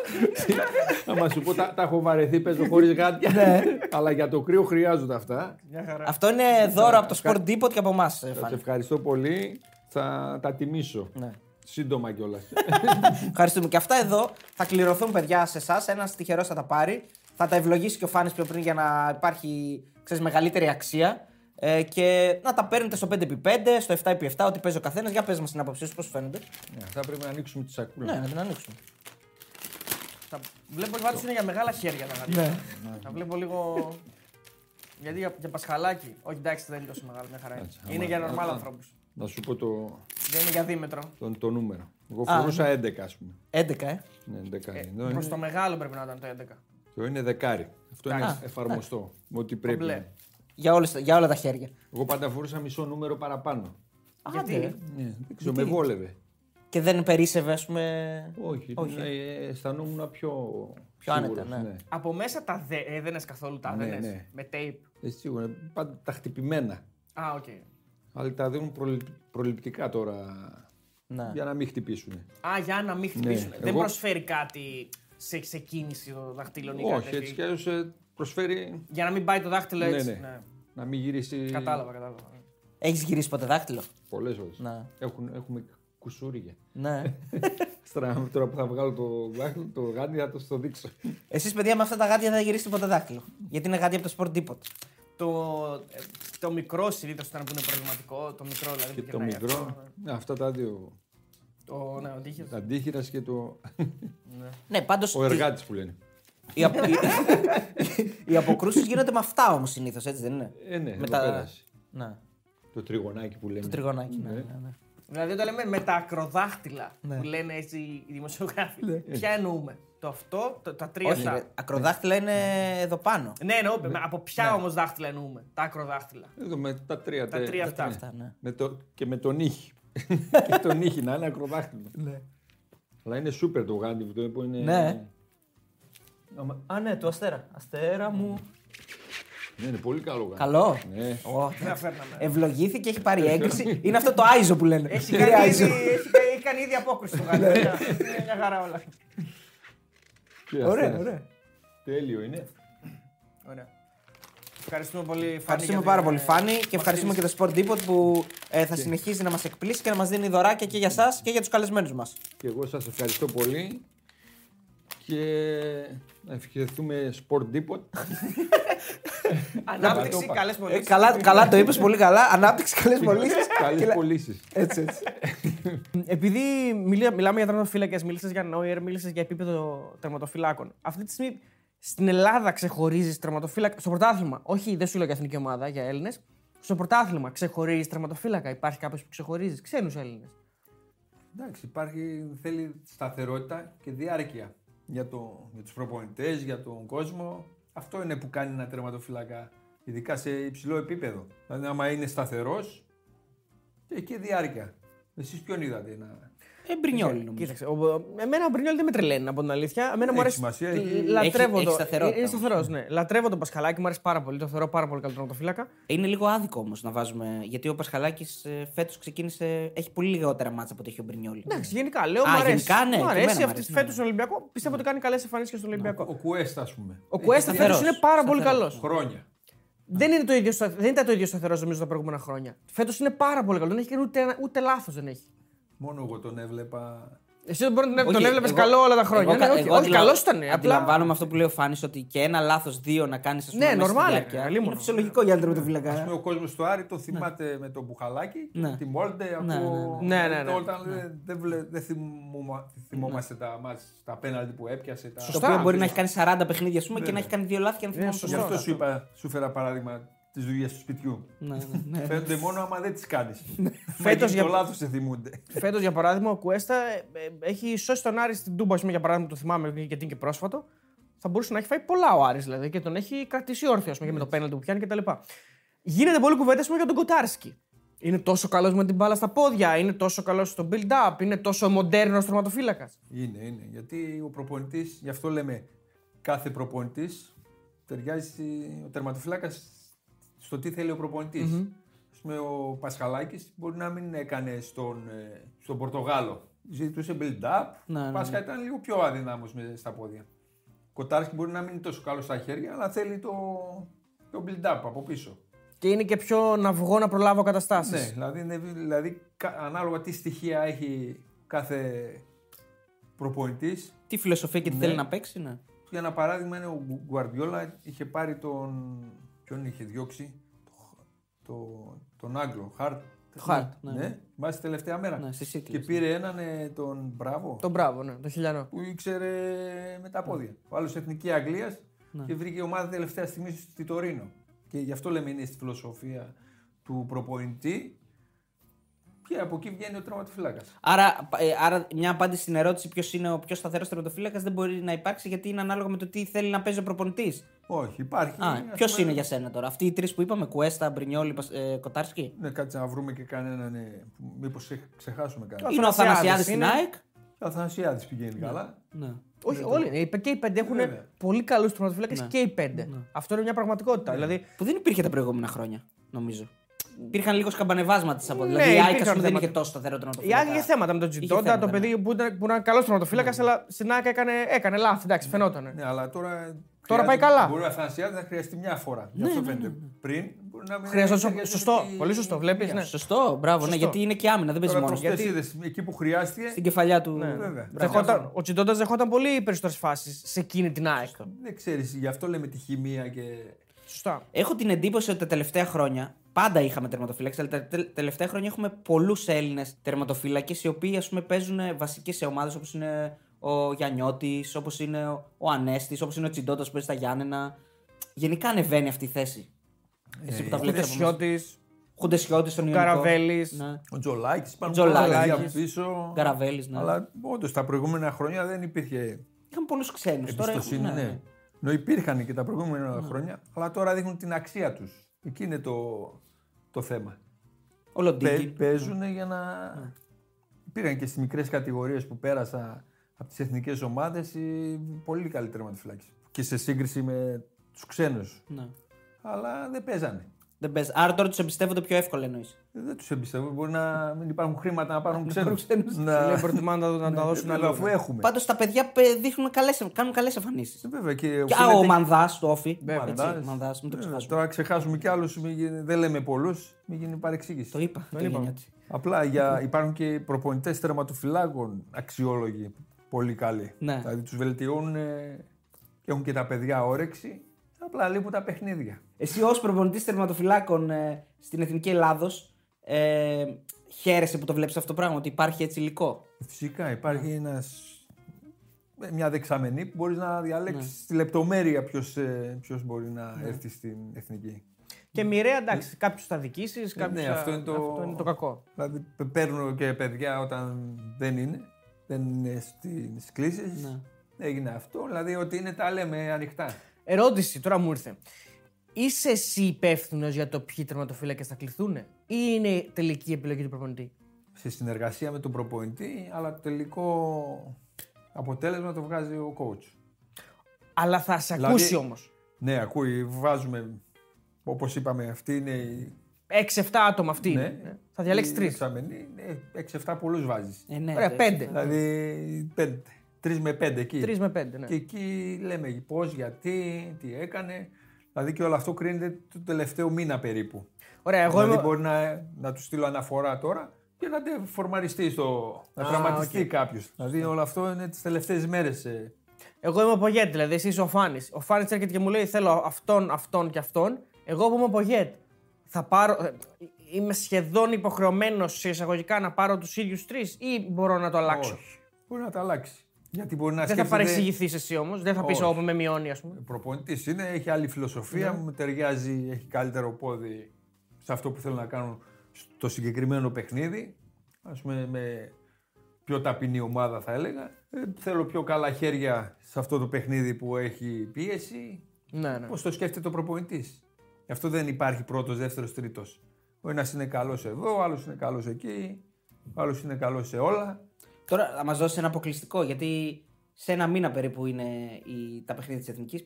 Άμα σου πω, τα, τα έχω βαρεθεί, παίζω χωρί γάντια. Ναι. Αλλά για το κρύο χρειάζονται αυτά. Μια χαρά. Αυτό είναι δώρο από το Sport Depot και από εμάς. Σα ευχαριστώ πολύ. Θα τα τιμήσω. Ναι. Σύντομα κιόλας. Ευχαριστούμε. Και αυτά εδώ θα κληρωθούν, παιδιά, σε εσάς. Ένας τυχερός θα τα πάρει. Θα τα ευλογήσει και ο Φάνης πιο πριν για να υπάρχει ξέρεις, μεγαλύτερη αξία. Ε, και να τα παίρνετε στο 5x5, στο 7x7, ό,τι παίζει ο καθένας. Για πες μας την άποψή σου, πώς φαίνονται. θα πρέπει να ανοίξουμε τη σακούλα. Ναι, να την ανοίξουμε. Τα... Βλέπω πάντω είναι για μεγάλα χέρια τα γάντια. Ναι. Τα βλέπω λίγο. Γιατί για, για πασχαλάκι. Όχι, εντάξει, δεν είναι τόσο μεγάλο, μια χαρά είναι. Έτσι, Είναι άμα- για νορμάλ άμα- ανθρώπους. Να σου πω το, Δεν είναι για δίμετρο. το, το νούμερο. Εγώ Α, φορούσα 11, ας πούμε. 11, ε. Ναι, 11. Ε, Εδώ Προς είναι, το μεγάλο πρέπει να ήταν το 11. το είναι δεκάρι. Αυτό είναι Εντάξει. εφαρμοστό. Με ό,τι πρέπει. μπλε. είναι. Για, όλες, για όλα τα χέρια. Εγώ πάντα φορούσα μισό νούμερο παραπάνω. Γιατί; Άντε. Ναι, δεν ξέρω, με βόλευε. Και δεν περίσευε, ας πούμε; Όχι, Όχι. ε, αισθανόμουν πιο, Πιο άνετα, σίγουρος, ναι. Από μέσα τα δε, έδενες καθόλου τα Ναι, έδενες, ναι. με tape. Ε, σίγουρα, πάντα τα χτυπημένα. Α, οκ. Αλλά τα δίνουν προληπ- προληπτικά τώρα Ναι. για να μην χτυπήσουν. Α, για να μην χτυπήσουν. Δεν Ναι, εγώ- προσφέρει κάτι σε, σε κίνηση το δαχτύλων ή κάτι Όχι, τέτοιο; έτσι κι αλλιώς ε, προσφέρει Για να μην πάει το δάχτυλο Ναι, έτσι. ναι. να μην γυρίσει Κατάλαβα, κατάλαβα. Έχεις γυρίσει ποτέ δάχτυλο; πολλές ώρες. Ναι. Έχουν, έχουμε κουσούρια. Ναι. Στρα- τώρα που θα βγάλω το δάχτυλο, το γάντι θα το στο δείξω. Εσείς, παιδιά, με αυτά τα γάντια δεν θα γυρίσετε ποτέ δάχτυλο. Γιατί είναι γάντια από το Sport Depot. Το, ε, το μικρό συνήθως ήταν που είναι προβληματικό. Το μικρό δηλαδή. και που το γυρνάει μικρό, αυτό, ναι. ναι, αυτά τα δύο, Το, ναι, ο τύχης. τα αντίχειρας και το, Ναι, πάντως. ο εργάτης που λένε. Οι, απο... οι αποκρούσεις γίνονται με αυτά όμως συνήθως, έτσι δεν είναι; Ε, ναι, με εδώ τα... πέρασε. Ναι, Το τριγωνάκι που λένε. το τριγωνάκι. Ναι, Ναι. ναι, ναι. Δηλαδή όταν λέμε με τα ακροδάχτυλα Ναι. που λένε έτσι οι δημοσιογράφοι. Ποια εννοούμε; Το αυτό, το, τα τρία Όχι, αυτά. ρε, ακροδάχτυλα είναι εδώ πάνω. Ναι, εννοώ. με- Από ποια όμως δάχτυλα εννοούμε. Τα ακροδάχτυλα; Εδώ με τα τρία. Τα τε- τρία αυτά. Αυτά, ναι. Με το, και με τον ήχη. και τον ήχη να είναι ακροδάχτυλο. Ναι. Αλλά είναι σούπερ το γάντι αυτό που είναι. Ναι. Α, ναι, το αστέρα. Αστέρα μου. Ναι, είναι πολύ καλό γάντι. Καλό. Ναι. Ω, Δεν τα φέρναμε. Ευλογήθηκε, έχει πάρει έγκριση. Είναι αυτό το Άιζο που λένε. Έχει Κύριε κάνει, Άιζο. ήδη, έχει, κα- έχει κάνει ήδη απόκριση το γάντι. Είναι μια χαρά όλα. Και Ωραία, αστέρας. ωραία. Τέλειο είναι. Ωραία. Ευχαριστούμε πολύ, Φάνη. Ευχαριστούμε για πάρα την, πολύ, ε, Φάνη, και μας ευχαριστούμε και το Sport Depot που ε, θα συνεχίζει να μας εκπλήσει και να μας δίνει δωράκια και για εσά και για τους καλεσμένους μας. Και εγώ σας ευχαριστώ πολύ. Και να ευχηθούμε Sport Depot. Ανάπτυξη, καλές Ε, πωλήσεις. καλά, καλά το είπες, πολύ καλά. Ανάπτυξη, καλές πωλήσεις. Καλές πωλήσεις. Έτσι, έτσι. Επειδή μιλά- μιλάμε για τερματοφύλακε, μίλησες για Νόιερ, μίλησες για επίπεδο τερματοφυλάκων. Αυτή τη στιγμή στην Ελλάδα ξεχωρίζεις τερματοφύλακα. Στο πρωτάθλημα, όχι, δεν σου λέω για εθνική ομάδα, για Έλληνες. Στο πρωτάθλημα ξεχωρίζεις τερματοφύλακα. Υπάρχει κάποιος που ξεχωρίζεις; Ξένους Έλληνες. Εντάξει, υπάρχει, θέλει σταθερότητα και διάρκεια για, το, για τους προπονητές, για τον κόσμο. Αυτό είναι που κάνει ένα τερματοφύλακα, ειδικά σε υψηλό επίπεδο. Δηλαδή, άμα είναι σταθερός και, και διάρκεια. Εσείς ποιον είδατε να... Ε, Μπρινιόλι νομίζω. Κοίταξε, ο, εμένα ο Μπρινιόλ δεν με τρελαίνει, να πω την αλήθεια. Εμένα μου Έχει αρέσει. σημασία, έχει- Λατρεύω έχει το. σταθερότητα Είναι όμως. σταθερός, ναι. Λατρεύω τον Πασχαλάκη, μου αρέσει πάρα πολύ. Το θεωρώ πάρα πολύ καλό τερματοφύλακα. Είναι λίγο άδικο όμως να βάζουμε. Γιατί ο Πασχαλάκης φέτος ξεκίνησε. Έχει πολύ λιγότερα μάτσα από ότι έχει ο Μπρινιόλι. Εντάξει, γενικά λέω, Α, μου αρέσει. γενικά, ναι, μου και αρέσει εμένα μου αυτή αρέσει, φέτος ναι. στον Ολυμπιακό. Πιστεύω ότι κάνει καλές εμφανίσεις και στον Ο Ολυμπιακό. Κουέστα, ας πούμε. Ο Κουέστα φέτος σταθερός. είναι πάρα πολύ Σταθερός. καλός. Χρόνια. Δεν, είναι το ίδιο, στα- δεν ήταν το ίδιο σταθερός νομίζω τα προηγούμενα χρόνια. Φέτος είναι πάρα πολύ καλό. Δεν έχει κάνει ούτε, ένα- ούτε λάθος δεν έχει. Μόνο εγώ τον έβλεπα. Εσύ δεν μπορεί να τον, Όχι, έβλεπες εγώ- καλό όλα τα χρόνια. εγώ- ναι, όχι, εγώ όχι αντιλα- καλός ήταν. Απλά. Αντιλαμβάνομαι αυτό που λέει ο Φάνης ότι και ένα λάθος, δύο να κάνεις. Ναι, normal είναι, Είναι αλίμονο. φυσιολογικό για άντρα με το Ας πούμε, φυλακά. ο κόσμος του Άρη το θυμάται με το μπουχαλάκι, Ναι. τη Μόλντε, Ναι, από. ναι, ναι. Ναι, ναι, ναι. Όταν δεν- δεν βλε- δεν θυμόμα- θυμόμαστε τα, μάτς, τα πέναλτι που έπιασε. Τα... Το Σωστά. οποίο μπορεί να έχει κάνει 40 παιχνίδια ας πούμε, και Ναι, να ναι. έχει κάνει δύο λάθη και να Ναι, θυμόμαστε Γι' σωστό. μόνο. αυτό σου είπα, σου φέρα παράδειγμα τις δουλειές του σπιτιού. Ναι, ναι, ναι. Φαίνονται μόνο άμα δεν τις κάνεις. Φέτος για για- το λάθος σε θυμούνται. Φέτος, για παράδειγμα, ο Κουέστα ε, ε, έχει σώσει τον Άρης στην Τούμπα, ας πούμε, για παράδειγμα, το θυμάμαι γιατί είναι και πρόσφατο. Θα μπορούσε να έχει φάει πολλά ο Άρης δηλαδή και τον έχει κρατήσει όρθιο ας πούμε, και με το πέναλτι που πιάνει κτλ. Γίνεται πολύ κουβέντα ας πούμε, για τον Κοτάρσκι. Είναι τόσο καλός με την μπάλα στα πόδια, είναι τόσο καλός στο build-up, είναι τόσο μοντέρνος τροματοφύλακα. Είναι, είναι. Γιατί ο προπονητής, γι' αυτό λέμε κάθε προπονητής ταιριάζει ο τερματοφύλακας στο τι θέλει ο προπονητη Ας πούμε, ο Πασχαλάκης μπορεί να μην έκανε στον, ε, στον Πορτογάλο. Ζητούσε build-up. Ναι, ναι, Ο Πάσχα ήταν λίγο πιο αδυνάμος με, στα πόδια. Κοτάρσκι μπορεί να μην είναι τόσο καλό στα χέρια, αλλά θέλει το, το build-up από πίσω. Και είναι και πιο να βγω να προλάβω καταστάσεις. Ναι, δηλαδή, είναι- δηλαδή κα- ανάλογα τι στοιχεία έχει κάθε προπονητής, Τι φιλοσοφία και τι Ναι. θέλει να παίξει, ναι. Για ένα παράδειγμα είναι ο Γκουαρδιόλα είχε πάρει τον. Ποιον είχε διώξει, το, το, τον Άγγλο, Χαρτ. Το Χαρτ, ναι. ναι. Βάζει τελευταία μέρα. Ναι, στη City, και ναι. πήρε έναν ε, τον Μπράβο Τον μπράβο, ναι, το χιλιανό. που ήξερε με τα πόδια. Ο άλλος εθνική Αγγλίας Ναι. και βρήκε ομάδα τελευταία στιγμή στη Τωρίνο. Και γι' αυτό λέμε είναι στη φιλοσοφία του προπονητή. Και από εκεί βγαίνει ο τραυματοφυλάκα. Άρα, ε, άρα, μια απάντηση στην ερώτηση ποιος είναι ο πιο σταθερός τερματοφύλακα δεν μπορεί να υπάρξει γιατί είναι ανάλογα με το τι θέλει να παίζει ο προπονητής. Όχι, υπάρχει. Α, ας ποιος πούμε, είναι για σένα τώρα, αυτοί οι τρεις που είπαμε, Κουέστα, Μπρινιόλη, Πας- ε, Κοτάρσκι; Ναι, κάτσε να βρούμε και κανέναν. Ε, Μήπως ξεχάσουμε κανέναν. Είναι ο Αθανασιάδης Θανασιάδη στην είναι. ΑΕΚ; Ο Αθανασιάδης πηγαίνει καλά. Ναι. Όχι, όλοι είναι. Και οι πέντε έχουν Βέβαια. πολύ καλούς τροματοφύλακε Ναι. και οι πέντε. Αυτό είναι μια πραγματικότητα. Δηλαδή, Που δεν υπήρχε τα προηγούμενα χρόνια, νομίζω. Υπήρχαν λίγο σκαμπανεβάσματα από Ναι, Δηλαδή η ΑΕΚ ας υπήρχαν πούμε, δεν θέματα. είχε τόσο σταθερό η τερματοφύλακα. Άγια είχε θέματα με τον Τζιντόντα, θέματα, το ναι. παιδί που ήταν, που ήταν καλός τροματοφύλακα, αλλά στην ΑΕΚ έκανε, έκανε λάθη. Εντάξει, φαινόταν. Ναι, αλλά τώρα. Τώρα πάει χρειάζεται- καλά. Μπορεί ο Αθανασιάδης να χρειαστεί μια φορά. Γι' αυτό φαίνεται. Πριν μπορεί να μην. Χρειαζόταν. χρειάζεται Σωστό, τη- πολύ σωστό. Βλέπεις, ναι. Σωστό, μπράβο, ναι, Σωστό. γιατί είναι και άμυνα, δεν παίζει Τώρα μόνος. προχτές Γιατί- είδες, εκεί που χρειάστηκε. Στην κεφαλιά του. Ναι. Βέβαια. Δεχόταν, ο Τζιντόντας δεχόταν πολύ περισσότερες φάσεις σε εκείνη την ΑΕΚ. Δεν ξέρεις, γι' αυτό λέμε τη χημεία και. Σωστά. Έχω την εντύπωση ότι τα τελευταία χρόνια πάντα είχαμε τερματοφύλακες, αλλά τα τε- τελευταία χρόνια έχουμε πολλούς Έλληνες τερματοφύλακες οι οποίοι ας πούμε, παίζουν βασικέ σε ομάδες όπως είναι ο Γιαννιώτης, όπως είναι ο- ο Ανέστης, όπως είναι ο Τσιντότα που παίζει στα Γιάννενα. Γενικά ανεβαίνει αυτή η θέση. Εσύ που τα βλέπεις. Χουντεσιώτης, Χουντεσιώτης στον Ιωνικό. Καραβέλης. Ναι. Ο Τζολάκης, υπάρχουν Τζολάκης. πολλά παιδιά πίσω. Γκαραβέλης, ναι. Αλλά όντως τα προηγούμενα χρόνια δεν υπήρχε Είχαμε πολλούς ξένους. εμπιστοσύνη. Τώρα, ναι. έχουμε- ναι. Ενώ υπήρχαν και τα προηγούμενα χρόνια, αλλά τώρα δείχνουν την αξία τους. Εκεί είναι το, το θέμα. Ο Λοντίκη. παίζουν για να. Υπήρχαν και στις μικρές κατηγορίες που πέρασα από τις εθνικές ομάδες πολύ καλοί τερματοφυλάκε. Και σε σύγκριση με τους ξένους. Ναι. Αλλά δεν παίζανε. Δεν παίζει. Άρα τώρα τους εμπιστεύονται πιο εύκολα εννοείς. Δεν τους εμπιστεύω. Μπορεί να μην υπάρχουν χρήματα να πάρουν ξένους. ξένους. Λέει προτιμά να, να τα δώσουν αλλού. αφού έχουμε. Πάντως τα παιδιά παι- δείχνουν καλές, κάνουν καλές εμφανίσεις. Ε, Βέβαια και, Και α, οφείλεται- ο Μανδάς του Όφη. Βέβαια. Έτσι, Μανδάς. Μανδάς, μην το Βέβαια, ξεχάσουμε. Τώρα ξεχάσουμε κι άλλους, δεν λέμε πολλούς, μην γίνει παρεξήγηση. Το είπα. Το είπαμε. Γενιώτη. Απλά για, υπάρχουν και προπονητές τερματοφυλάκων αξιόλογοι, πολύ καλοί. Ναι. Δηλαδή τους βελτιώνουν και έχουν και τα παιδιά όρεξη. Απλά λείπουν τα παιχνίδια. Εσύ ως προπονητής τερματοφυλάκων ε, στην Εθνική Ελλάδος, ε, χαίρεσαι που το βλέπεις αυτό το πράγμα, ότι υπάρχει έτσι υλικό; Φυσικά υπάρχει ένας, ε, μια δεξαμενή που μπορείς να διαλέξεις Ναι. στη λεπτομέρεια ποιος μπορεί να έρθει στην εθνική. Και μοιραία, εντάξει, κάποιους θα δικήσεις, κάποιους ναι, αυτό είναι το- αυτό είναι το κακό. Δηλαδή πε- παίρνουν και παιδιά όταν δεν είναι, δεν είναι στις κλήσεις. Ναι. Έγινε αυτό. Δηλαδή ότι είναι τα λέμε ανοιχτά. Ερώτηση, τώρα μου ήρθε. Είσαι εσύ υπεύθυνος για το ποιοι τερματοφύλακες θα κληθούν, ή είναι τελική επιλογή του προπονητή; σε συνεργασία με τον προπονητή, αλλά το τελικό αποτέλεσμα το βγάζει ο coach. Αλλά θα σε Δηλαδή- ακούσει όμως. Ναι, ακούει, βάζουμε, όπως είπαμε, αυτή είναι η... 6-7 άτομα αυτοί. Ναι, είναι. Θα διαλέξεις η τρεις. εξαμενή, ναι, 6-7 πολλούς βάζεις. Ε, ναι, Ωραία, το- πέντε. Δηλαδή, 3 με 5 εκεί. Τρεις με πέντε. Ναι. Και εκεί λέμε πώς, γιατί, τι έκανε. Δηλαδή και όλο αυτό κρίνεται το τελευταίο μήνα περίπου. Ωραία, εγώ δηλαδή είμαι. μπορεί να, να του στείλω αναφορά τώρα και να τε φορμαριστεί στο. να Α, τραυματιστεί οκ. κάποιος. Δηλαδή όλο αυτό είναι τις τελευταίες μέρες. Εγώ είμαι ο Πογέτ, δηλαδή εσύ είσαι ο Φάνης. Ο Φάνης έρχεται και μου λέει: Θέλω αυτόν, αυτόν και αυτόν. Εγώ που είμαι ο Πογέτ. Θα πάρω. ε, Είμαι σχεδόν υποχρεωμένος σε εισαγωγικά να πάρω τους ίδιους τρεις ή μπορώ να το αλλάξω; Όχι. Μπορεί να τα αλλάξει. Γιατί μπορεί να Δεν θα σκέφτεται. παρεξηγηθείς εσύ όμως. Δεν θα πεις Όχι. όπου με μειώνει, ας πούμε. Προπονητής είναι, έχει άλλη φιλοσοφία, Ναι. μου ταιριάζει, έχει καλύτερο πόδι σε αυτό που θέλω να κάνω στο συγκεκριμένο παιχνίδι. Α πούμε, με πιο ταπεινή ομάδα θα έλεγα. Ε, θέλω πιο καλά χέρια σε αυτό το παιχνίδι που έχει πίεση. Ναι, ναι. Πώς το σκέφτεται ο προπονητής. Γι' αυτό δεν υπάρχει πρώτος, δεύτερος, τρίτος. Ο ένας είναι καλός εδώ, ο άλλος είναι καλός εκεί, ο άλλος είναι καλός σε όλα. Τώρα θα μας δώσεις ένα αποκλειστικό γιατί σε ένα μήνα περίπου είναι η, τα παιχνίδια της Εθνικής.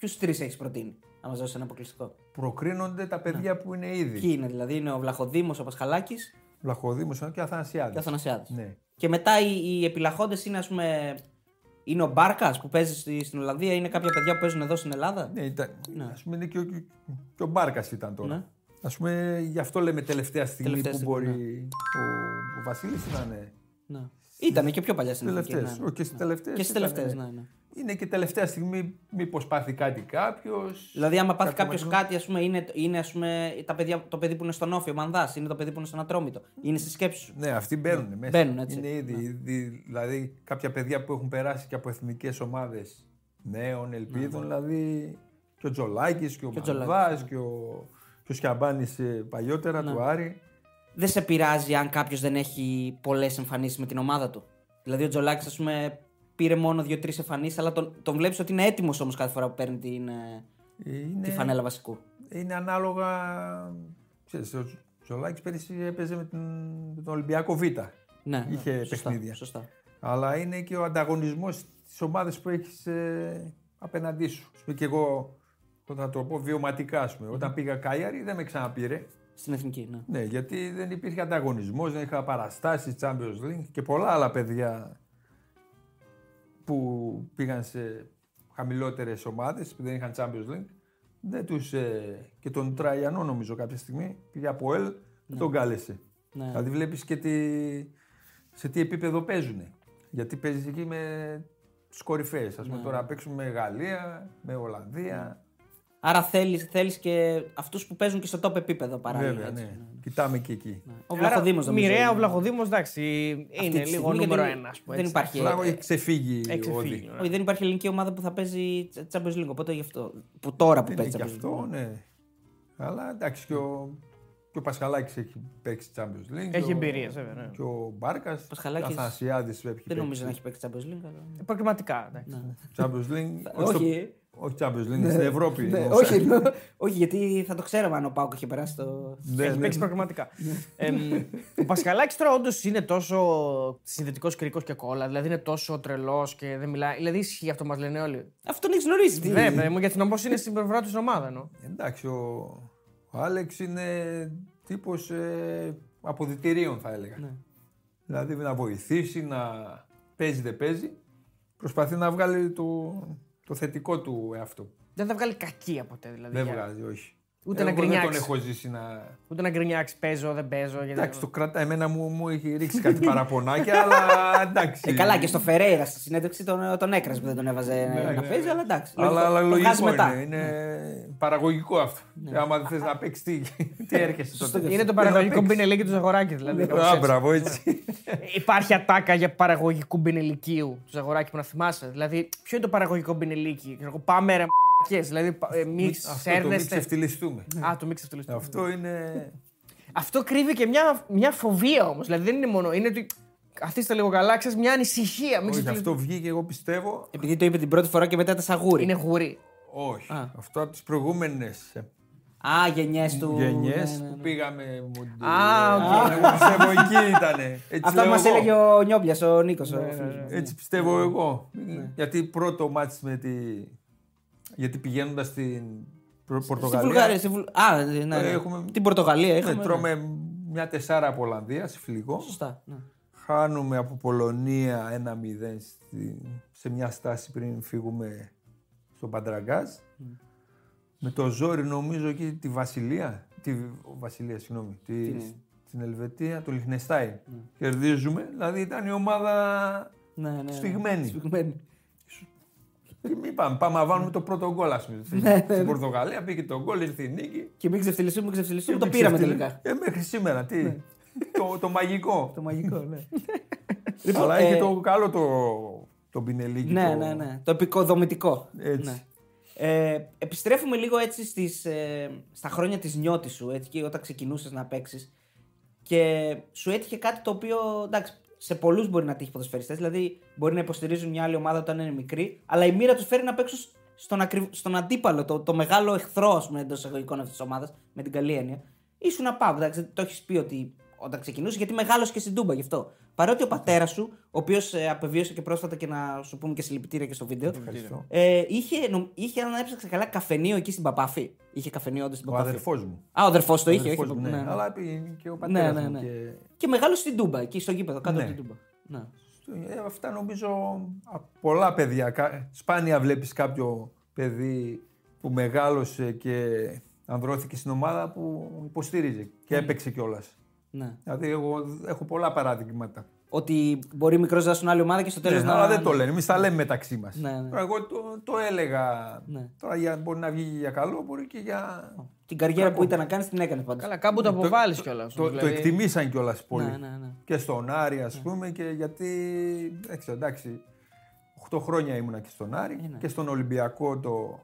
Ποιους τρεις έχεις προτείνει να μας δώσεις ένα αποκλειστικό; Προκρίνονται τα παιδιά Ναι. που είναι ήδη. Ποιοι είναι, δηλαδή είναι ο Βλαχοδήμος, ο Πασχαλάκης Βλαχοδήμος και Αθανασιάδης. και ο Αθανασιάδης. Ναι. Και μετά οι, οι επιλαχόντες είναι, ας πούμε. Είναι ο Μπάρκας που παίζει στη, στην Ολλανδία, είναι κάποια παιδιά που παίζουν εδώ στην Ελλάδα; Ναι, ήταν, ας πούμε είναι και ο, και ο Μπάρκας ήταν τώρα. Ναι. Ας πούμε γι' αυτό λέμε τελευταία στιγμή Τελευταία που στιγμή, μπορεί. Ο, ο Βασίλης ήταν. Ναι. Ήταν και πιο παλιά στην Εθνική. Τελευταίες. ναι, Όχι, και στις τελευταίες Και στις ήταν, τελευταίες, ε, ναι, ναι. Είναι και τελευταία στιγμή μήπως πάθει κάτι κάποιος. Δηλαδή, άμα πάθει κάποιος κάποιο κάτι, ας πούμε, είναι, είναι ας πούμε, τα παιδιά, το παιδί που είναι στον Όφιο, ο Μανδάς, είναι το παιδί που είναι στον Ατρόμητο. Είναι στη σκέψη σου. Ναι, αυτοί μπαίνουν μέσα. Μπαίνουν, έτσι. Είναι ήδη, ήδη, δηλαδή κάποια παιδιά που έχουν περάσει και από εθνικές ομάδες νέων ελπίδων, δηλαδή και ο Τζολάκης και ο Ναι. Και ο Μανδάς Τζολάκης, και ο, και ο Σκιαμπάνης, ε, παλιότερα Ναι. του Άρη. Δεν σε πειράζει αν κάποιος δεν έχει πολλές εμφανίσεις με την ομάδα του. Δηλαδή, ο Τζολάκης, ας πούμε, πήρε μόνο δύο-τρεις εμφανίσεις, αλλά τον, τον βλέπεις ότι είναι έτοιμος όμως κάθε φορά που παίρνει την, ε, Είναι, τη φανέλα βασικού. είναι ανάλογα. Ξέρεις, ο Τζολάκης πέρυσι έπαιζε με, την, με τον Ολυμπιακό Β. Ναι, Είχε ναι, σωστά, παιχνίδια. Σωστά. Αλλά είναι και ο ανταγωνισμός της ομάδας που έχεις ε, απέναντί σου. Ας πούμε και εγώ, θα το πω βιωματικά, ας πούμε, όταν πήγα Κάιαρη δεν με ξαναπήρε. Στην εθνική, ναι. Ναι, γιατί δεν υπήρχε ανταγωνισμός, δεν είχα παραστάσεις Champions League και πολλά άλλα παιδιά που πήγαν σε χαμηλότερες ομάδες που δεν είχαν Champions League. Δεν τους, ε, και τον Τραϊανό νομίζω κάποια στιγμή πήγε από ΕΛ, δεν τον κάλεσε. Ναι. Δηλαδή βλέπεις και τι, σε τι επίπεδο παίζουν. Γιατί παίζεις εκεί με τους κορυφαίε. Α πούμε Ναι. τώρα παίξουμε με Γαλλία, με Ολλανδία. Άρα θέλεις θέλεις και αυτούς που παίζουν και στο top επίπεδο παράλληλα. Βέβαια, έτσι, ναι. Κοιτάμε και εκεί. Ο Βλαχοδήμος νομίζω. Μοιραία ο είναι. Βλαχοδήμος, εντάξει, Αυτή είναι τη λίγο στιγμή, νούμερο γιατί ένας. ας πούμε, Δεν έτσι. υπάρχει. Φλάγο ε, έχει ξεφύγει. Έχει ο ξεφύγει, Όδη. ναι. Όχι, δεν υπάρχει ελληνική ομάδα που θα παίζει Champions League. Οπότε γι' αυτό. Που τώρα που Είναι παίζει και Champions League. αυτό, ναι. Αλλά εντάξει και ο, και ο Πασχαλάκης έχει παίξει Champions League. Έχει και ο- εμπειρίες, βέβαια, ναι. Και ο Μπάρκας. Πασχαλάκης Ο Αθανασιάδη έχει Δεν παίξει. νομίζω να έχει παίξει Champions League. Αλλά... Επαγγελματικά. εντάξει. Ναι. Champions League. Όχι. Στο- Όχι Champions League, στην Ευρώπη. Ναι, εννοούσα. όχι, εννοώ- όχι, γιατί θα το ξέραμε αν ο Πάουκ είχε περάσει το. Ναι, Έχει ναι. παίξει πραγματικά. Εμ, ο Πασχαλάκης τώρα όντως είναι τόσο συνδετικός κρίκο και κόλλα. Δηλαδή είναι τόσο τρελός και δεν μιλάει. Δηλαδή ισχύει αυτό που μας λένε όλοι. Αυτό τον έχεις γνωρίσει. τι- Ναι, παιδί μου, γιατί νομός είναι στην πλευρά τη ομάδα. εννοώ. Εντάξει, ο, ο Άλεξ είναι τύπος ε, αποδητηρίων θα έλεγα. Ναι. Δηλαδή να βοηθήσει, να παίζει δεν παίζει. Προσπαθεί να βγάλει το, το θετικό του εαυτό. Δεν θα βγάλει κακία ποτέ δηλαδή. Δεν για- βγάζει, όχι. Ούτε να Εγώ δεν τον γκρινιάξεις. έχω ζήσει να... Ούτε να γκρινιάξεις, παίζω, δεν παίζω. γιατί- Εντάξει, το κρατά. Εμένα μου, μου έχει ρίξει κάτι παραπονάκια, αλλά εντάξει. Ε, καλά, και στο Φερέιρα στη συνέντευξη τον, τον έκρασε που δεν τον έβαζε να ναι. παίζει, αλλά εντάξει. Αλλά, αλλά το βγάζει λογικό μετά. είναι. Είναι παραγωγικό αυτό. Και άμα δεν θες να παίξεις, τι, τι έρχεσαι τότε. Είναι το παραγωγικό μπινελίκι του Ζαγοράκη. Δηλαδή, κάπως Α, έτσι. μπράβο, έτσι. Υπάρχει ατάκα για παραγωγικού μπινελικίου του Ζαγοράκη που να θυμάσαι. Δηλαδή, ποιο είναι το παραγωγικό μπινελίκι. Ξέρω εγώ, Πάμε ρε μ***κες, Δηλαδή, πα- ε, μη Αυτό το μην σέρνεστε. ξεφτυλιστούμε. Α, το μη ξεφτυλιστούμε. Αυτό είναι. Αυτό κρύβει και μια, μια φοβία όμως. Δηλαδή δεν είναι μόνο. Είναι ότι. Καθίστε λίγο καλά, ξέρεις μια ανησυχία. Μην Όχι, ξεφτιλιστούμε. αυτό βγήκε, εγώ πιστεύω. Επειδή το είπε την πρώτη φορά και μετά τα σαν γούρι. Είναι γούρι. Όχι. Α. Αυτό από τις προηγούμενες Α, γενιές του. γενιές ναι, ναι, ναι. που πήγαμε. Μουντ- Α, οκ. Ε, Εγώ πιστεύω εκεί ήταν. Αυτά μας έλεγε ο Νιόμπλιας, ο Νίκος. Ναι, Έτσι πιστεύω εγώ. Γιατί πρώτο ματς με τη. Γιατί πηγαίνοντας στην Προ- Στη Πορτογαλία. Βουλγαρία. στη Βουλ- Α, ναι, ναι. Ε, έχουμε- Την Πορτογαλία Ναι, είχαμε. τρώμε μια τεσσάρα από Ολλανδία σε φιλικό. Σωστά. ναι. Χάνουμε από Πολωνία 1-0 στη- σε μια στάση πριν φύγουμε στον Παντραγκάζ. Με το ζόρι νομίζω εκεί τη Βασιλεία, τη Βασιλεία συγγνώμη, τη, στην Ελβετία, το Λιχνεστάιν. Κερδίζουμε, δηλαδή ήταν η ομάδα Ναι, ναι, ναι. Σφιγμένη. Σφιγμένη. Και μην πάμε, πάμε να βάλουμε το πρώτο γκολ ας πούμε. Στην Πορτογαλία πήγε το γκολ, ήρθε η νίκη. Και μην ξεφτυλιστούμε, μην ξεφτυλιστούμε. Και Το με πήραμε ξεφτυλί- τελικά. Ε, μέχρι σήμερα, τι. το, το μαγικό. Το μαγικό, ναι. Αλλά ε, έχει το καλό το, τον Πινελίκη. Ναι, το... ναι, ναι. Το επικοδομητικό. Έτσι. Ναι. Ε, επιστρέφουμε λίγο έτσι στις, ε, στα χρόνια της νιώτης σου, έτσι, και όταν ξεκινούσες να παίξεις. Και σου έτυχε κάτι το οποίο, εντάξει, σε πολλούς μπορεί να τύχει ποδοσφαιριστές, δηλαδή μπορεί να υποστηρίζουν μια άλλη ομάδα όταν είναι μικρή, αλλά η μοίρα τους φέρει να παίξουν στον, ακρι... στον αντίπαλο, το, το μεγάλο εχθρό, ας πούμε, εντός εισαγωγικών αυτής της ομάδας, με την καλή έννοια. Ήσουν να πάω, εντάξει, το έχεις πει ότι όταν ξεκινούσες, γιατί μεγάλο και στην Τούμπα γι' αυτό. Παρότι ο πατέρας σου, ο οποίος ε, απεβίωσε και πρόσφατα και να σου πούμε και συλληπιτήρια και στο βίντεο, Ευχαριστώ. ε, είχε, νομ- είχε, αν έψαξα καλά, καφενείο εκεί στην Παπάφη. Είχε καφενείο όντως στην Ο Παπάφη. αδερφός μου. Α, ο αδερφός το Ο είχε, αδερφός όχι. μου, ναι. ναι, ναι. Αλλά είναι και ο Ναι, πατέρας ναι, μου. ναι. Και... Και μεγάλο στην Τούμπα, εκεί στο γήπεδο, κάτω Ναι. από την Τούμπα. Ναι. Ε, αυτά νομίζω από πολλά παιδιά. Κα- Σπάνια βλέπεις κάποιο παιδί που μεγάλωσε και ανδρώθηκε στην ομάδα που υποστήριζε και έπαιξε κιόλας. Ναι. Δηλαδή, εγώ έχω πολλά παραδείγματα. Ότι μπορεί μικρός να ζουν άλλη ομάδα και στο τέλος Ναι, να. αλλά δεν το λένε. Εμείς τα λέμε μεταξύ μας. Ναι, ναι. Εγώ το, το έλεγα. Ναι. Τώρα για, μπορεί να βγει για καλό, μπορεί και για. Την καριέρα που ήταν να κάνεις την έκανες πάντως. Καλά, κάπου το αποβάλει κιόλας. Το, το εκτιμήσαν κιόλας πολύ. Ναι, ναι, ναι. Και στον Άρη, ας πούμε, και γιατί. Δεν ξέρω, εντάξει. 8 χρόνια ήμουνα και στον Άρη ναι. και στον Ολυμπιακό το.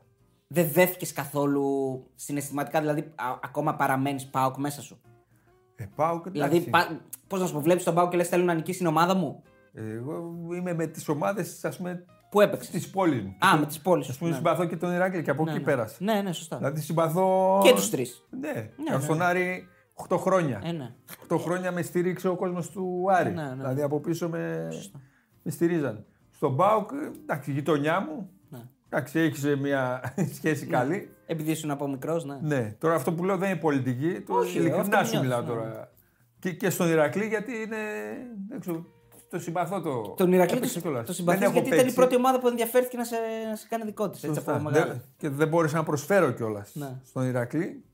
Δεν δέθηκε καθόλου συναισθηματικά, δηλαδή α- ακόμα παραμένεις πάοκ μέσα σου; Ε, πάω και Δηλαδή, εντάξει. πώς να σου πω, βλέπεις τον πάοκ και λες: Θέλω να νικήσει την ομάδα μου. Εγώ είμαι με τις ομάδες, ας πούμε, Πού έπαιξες; της πόλης μου. Α, με τις πόλεις. Α πούμε, συμπαθώ και τον Ηράκλειο και από Ναι, εκεί ναι. πέρασα. Ναι, ναι, σωστά. Δηλαδή, συμπαθώ. Και τους τρεις. Ναι, ναι, στον Άρη 8 χρόνια. Ε, ναι. 8 χρόνια με στήριξε ο κόσμος του Άρη. Ναι, ναι. Δηλαδή από πίσω με, με στηρίζαν. Στον Μπάουκ, εντάξει, η γειτονιά μου. Ναι. Εντάξει, έχεις μια σχέση καλή. Επειδή ήσουν από μικρός, ναι. Ναι. Τώρα αυτό που λέω δεν είναι πολιτική. Το Όχι, ειλικρινά αυτό σου μιλάω νιώθεις, τώρα. Και, και στον Ηρακλή γιατί είναι. Δεν ξέρω, το συμπαθώ το. Τον Ηρακλή έπαιξε το, κιόλας. το Δεν συμπαθείς έχω γιατί ήταν η παίξει. πρώτη ομάδα που ενδιαφέρθηκε να σε, να σε κάνει δικό της. Έτσι Σωστά. από μεγάλο. Δεν- και δεν μπόρεσα να προσφέρω κιόλας Ναι. στον Ηρακλή.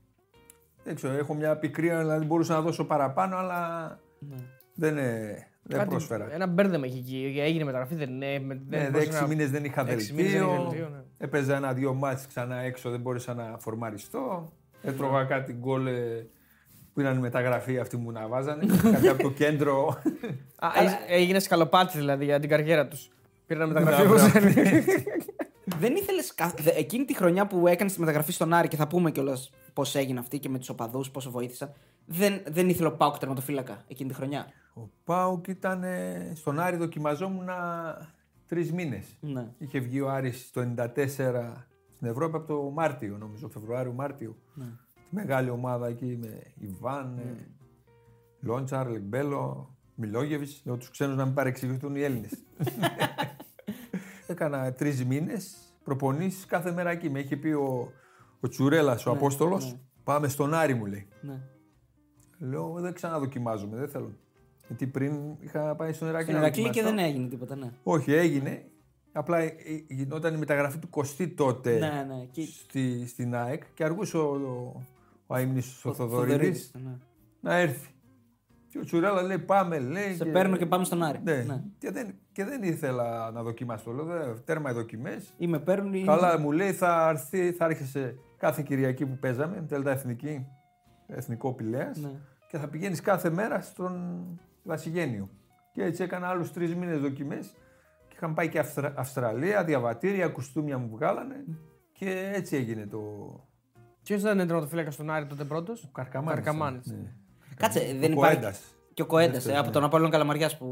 Δεν ξέρω, έχω μια πικρία, δηλαδή μπορούσα να δώσω παραπάνω, αλλά Ναι. δεν, ε, δεν πρόσφερα. Ένα μπέρδεμα είχε εκεί. Έγινε μεταγραφή, δεν είναι. με- Ναι, μπορούσε έξι να- μήνες δεν είχα έξι μήνες δεν είχε δελτίο. δελτίο, ναι. Έπαιζα ένα-δύο μάτς ξανά έξω, δεν μπόρεσα να φορμαριστώ. Έτρωγα κάτι γκολ ε, που ήταν η μεταγραφή αυτή μου να βάζανε. κάτι από το κέντρο. Α, έ- έγινε σκαλοπάτι δηλαδή για την καριέρα τους. Πήραν μεταγραφή Ναι, όπως μπράβο. είναι. Δεν ήθελε. Εκείνη τη χρονιά που έκανες τη μεταγραφή στον Άρη και θα πούμε κιόλας πώς έγινε αυτή και με τους οπαδούς, πόσο βοήθησαν. Δεν, δεν ήθελε ο Πάουκ τερματοφύλακα εκείνη τη χρονιά; Ο Πάουκ ήταν ε, στον Άρη, δοκιμαζόμουν τρεις μήνες. Ναι. Είχε βγει ο Άρης το 94 στην Ευρώπη από το Μάρτιο, νομίζω, Φεβρουάριο-Μάρτιο. Ναι. Τη μεγάλη ομάδα εκεί με Ιβάν, ε, Λόντσαρ, Λεμπέλο, Μιλόγεβιτς. Λέω τους ξένους να μην παρεξηγηθούν οι Έλληνες. Έκανα τρεις μήνες προπονήσεις κάθε μέρα εκεί. Με είχε πει ο, ο Τσουρέλας, ο Απόστολος, πάμε στον Άρη μου λέει. Ναι. Λέω δεν ξαναδοκιμάζομαι, δεν θέλω. Γιατί πριν είχα πάει στον Ηράκλειο. Στην να Ερακλή και δοκιμαστώ. δεν έγινε τίποτα, ναι. Όχι, έγινε. Απλά ε, ε, γινόταν η μεταγραφή του Κωστή τότε Ναι, ναι. Και... στη, στην ΑΕΚ και αργούσε ο, ο, ο αείμνης ο Θοδωρίδης Θοδωρίδης, ναι. να έρθει. Και ο Τσουρέλα λέει πάμε, λέει. Σε παίρνω και πάμε στον Άρη. Ναι. Ναι. Και, δεν, και δεν ήθελα να δοκιμάσω. Λέω, «Δε, τέρμα οι δοκιμές. Ή με παίρνουν ή. Καλά, μου λέει θα, έρθει, θα έρχεσαι κάθε Κυριακή που παίζαμε, Δέλτα Εθνική, Εθνικό Πηλέας Ναι. και θα πηγαίνεις κάθε μέρα στον Βασιγένιο. Και έτσι έκανα άλλους τρεις μήνες δοκιμές και είχαμε πάει και Αυστρα- Αυστραλία, διαβατήρια, κουστούμια μου βγάλανε και έτσι έγινε το Ποιος ήταν τερματοφύλακα στον Άρη τότε πρώτος; Καρκαμάνης. Καρκαμάνης. Ναι. Κάτσε, δεν Ο υπάρχει. Κοέντας. Και ο Κοέντας, Δεύτερος, από ναι. τον Απόλλων Καλαμαριάς που.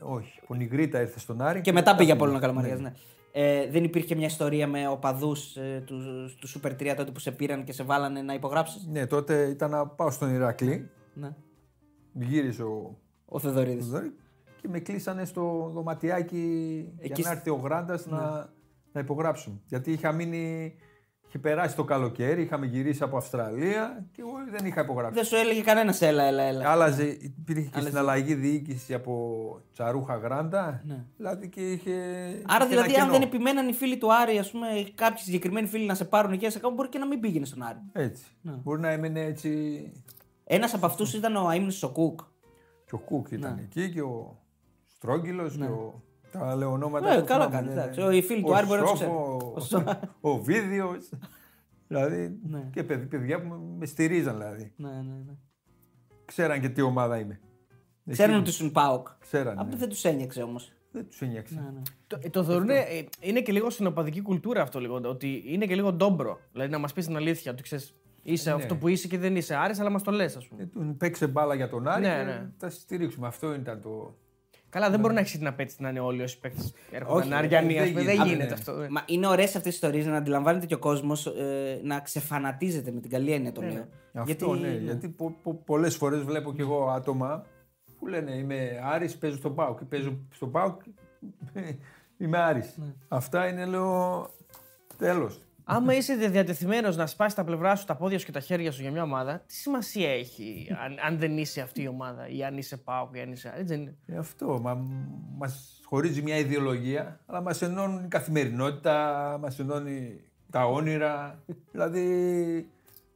Όχι, ο Νιγρίτα ήρθε στον Άρη. Και μετά πήγε από Απόλλων Ναι. Καλαμαριάς, ναι. Ε, δεν υπήρχε μια ιστορία με οπαδούς ε, τους, τους Super 3 τότε που σε πήραν και σε βάλανε να υπογράψεις; Ναι, τότε ήταν να πάω στον Ηρακλή. Ναι. Γύρισε ο Ο Θεδωρίδη. Θοδωρή και με κλείσανε στο δωματιάκι Εκεί για να σ- έρθει ο Γράντας να, να υπογράψουν. Γιατί είχα μείνει. Είχε περάσει το καλοκαίρι, είχαμε γυρίσει από Αυστραλία και εγώ δεν είχα υπογράψει. Δεν σου έλεγε κανένας έλα, έλα, έλα. Άλλαζε, υπήρχε και Άλλαζε. στην αλλαγή διοίκηση από Τσαρούχα Γράντα. Ναι. Δηλαδή και είχε. Άρα είχε ένα δηλαδή, αν κενό. δεν επιμέναν οι φίλοι του Άρη, ας πούμε, κάποιοι συγκεκριμένοι φίλοι να σε πάρουν εκεί, να σε κάνουν, μπορεί και να μην πήγαινε στον Άρη. Έτσι. Ναι. Μπορεί να έμενε έτσι. Ένας από αυτούς ήταν ο Αίμνης ο Κουκ. Και ο Κούκ ήταν Ναι. εκεί και ο Στρόγγυλος και ο. Τα λέω ονόματα. Ε, που καλά θυμάμαι, κάνεις, ναι, εντάξει. ναι. Οι φίλοι του Ο Άρη μπορεί να τους Σόφο, ξέρουν. Ο, ο Βίδιος. δηλαδή. Ναι. Και παιδ- παιδιά που με, με στηρίζαν δηλαδή. Ναι, ναι, ναι. Ξέραν και τι ομάδα είμαι. Ξέρουν Εκεί ότι ήσουν Πάοκ. Ξέραν. Αυτό ναι. δεν τους ένοιαζε όμως. Δεν τους ένοιαζε. Ναι, ναι. Το, ε, το θεωρούν. ε, είναι και λίγο στην οπαδική κουλτούρα αυτό λίγο. Ότι είναι και λίγο ντόμπρο. Δηλαδή να μας πεις την αλήθεια. Ότι ξέρεις, είσαι Ναι. αυτό που είσαι και δεν είσαι Άρης, αλλά μας το λες, ας πούμε. Ε, Τον παίξε μπάλα για τον Άρη Ναι, και ναι. θα στηρίξουμε. Αυτό ήταν το. Καλά, δεν μπορεί να έχεις την απέτηση να είναι όλοι όσοι παίκτες έρχονται Όχι, να είναι Αριανοί. δεν ας πούμε. Δεν γίνεται. γίνεται Ναι. αυτό. ε. Μα είναι ωραίες αυτές τι ιστορίες να αντιλαμβάνεται και ο κόσμος ε, να ξεφανατίζεται με την καλή έννοια το λέω. Αυτό ναι, γιατί πο, πο, πολλές φορές βλέπω και εγώ άτομα που λένε είμαι Άρης, παίζω στον ΠΑΟΚ. Παίζω στον ΠΑΟΚ, είμαι Άρης. Ναι. Αυτά είναι λέω τέλος. Άμα είσαι διατεθειμένος να σπάσεις τα πλευρά σου, τα πόδια σου και τα χέρια σου για μια ομάδα, τι σημασία έχει αν, αν δεν είσαι αυτή η ομάδα ή αν είσαι ΠΑΟΚ ή αν είσαι. Έτσι δεν είναι. Ε, αυτό, μα, μας χωρίζει μια ιδεολογία, αλλά μας ενώνουν η καθημερινότητα, μας ενώνει τα όνειρα. δηλαδή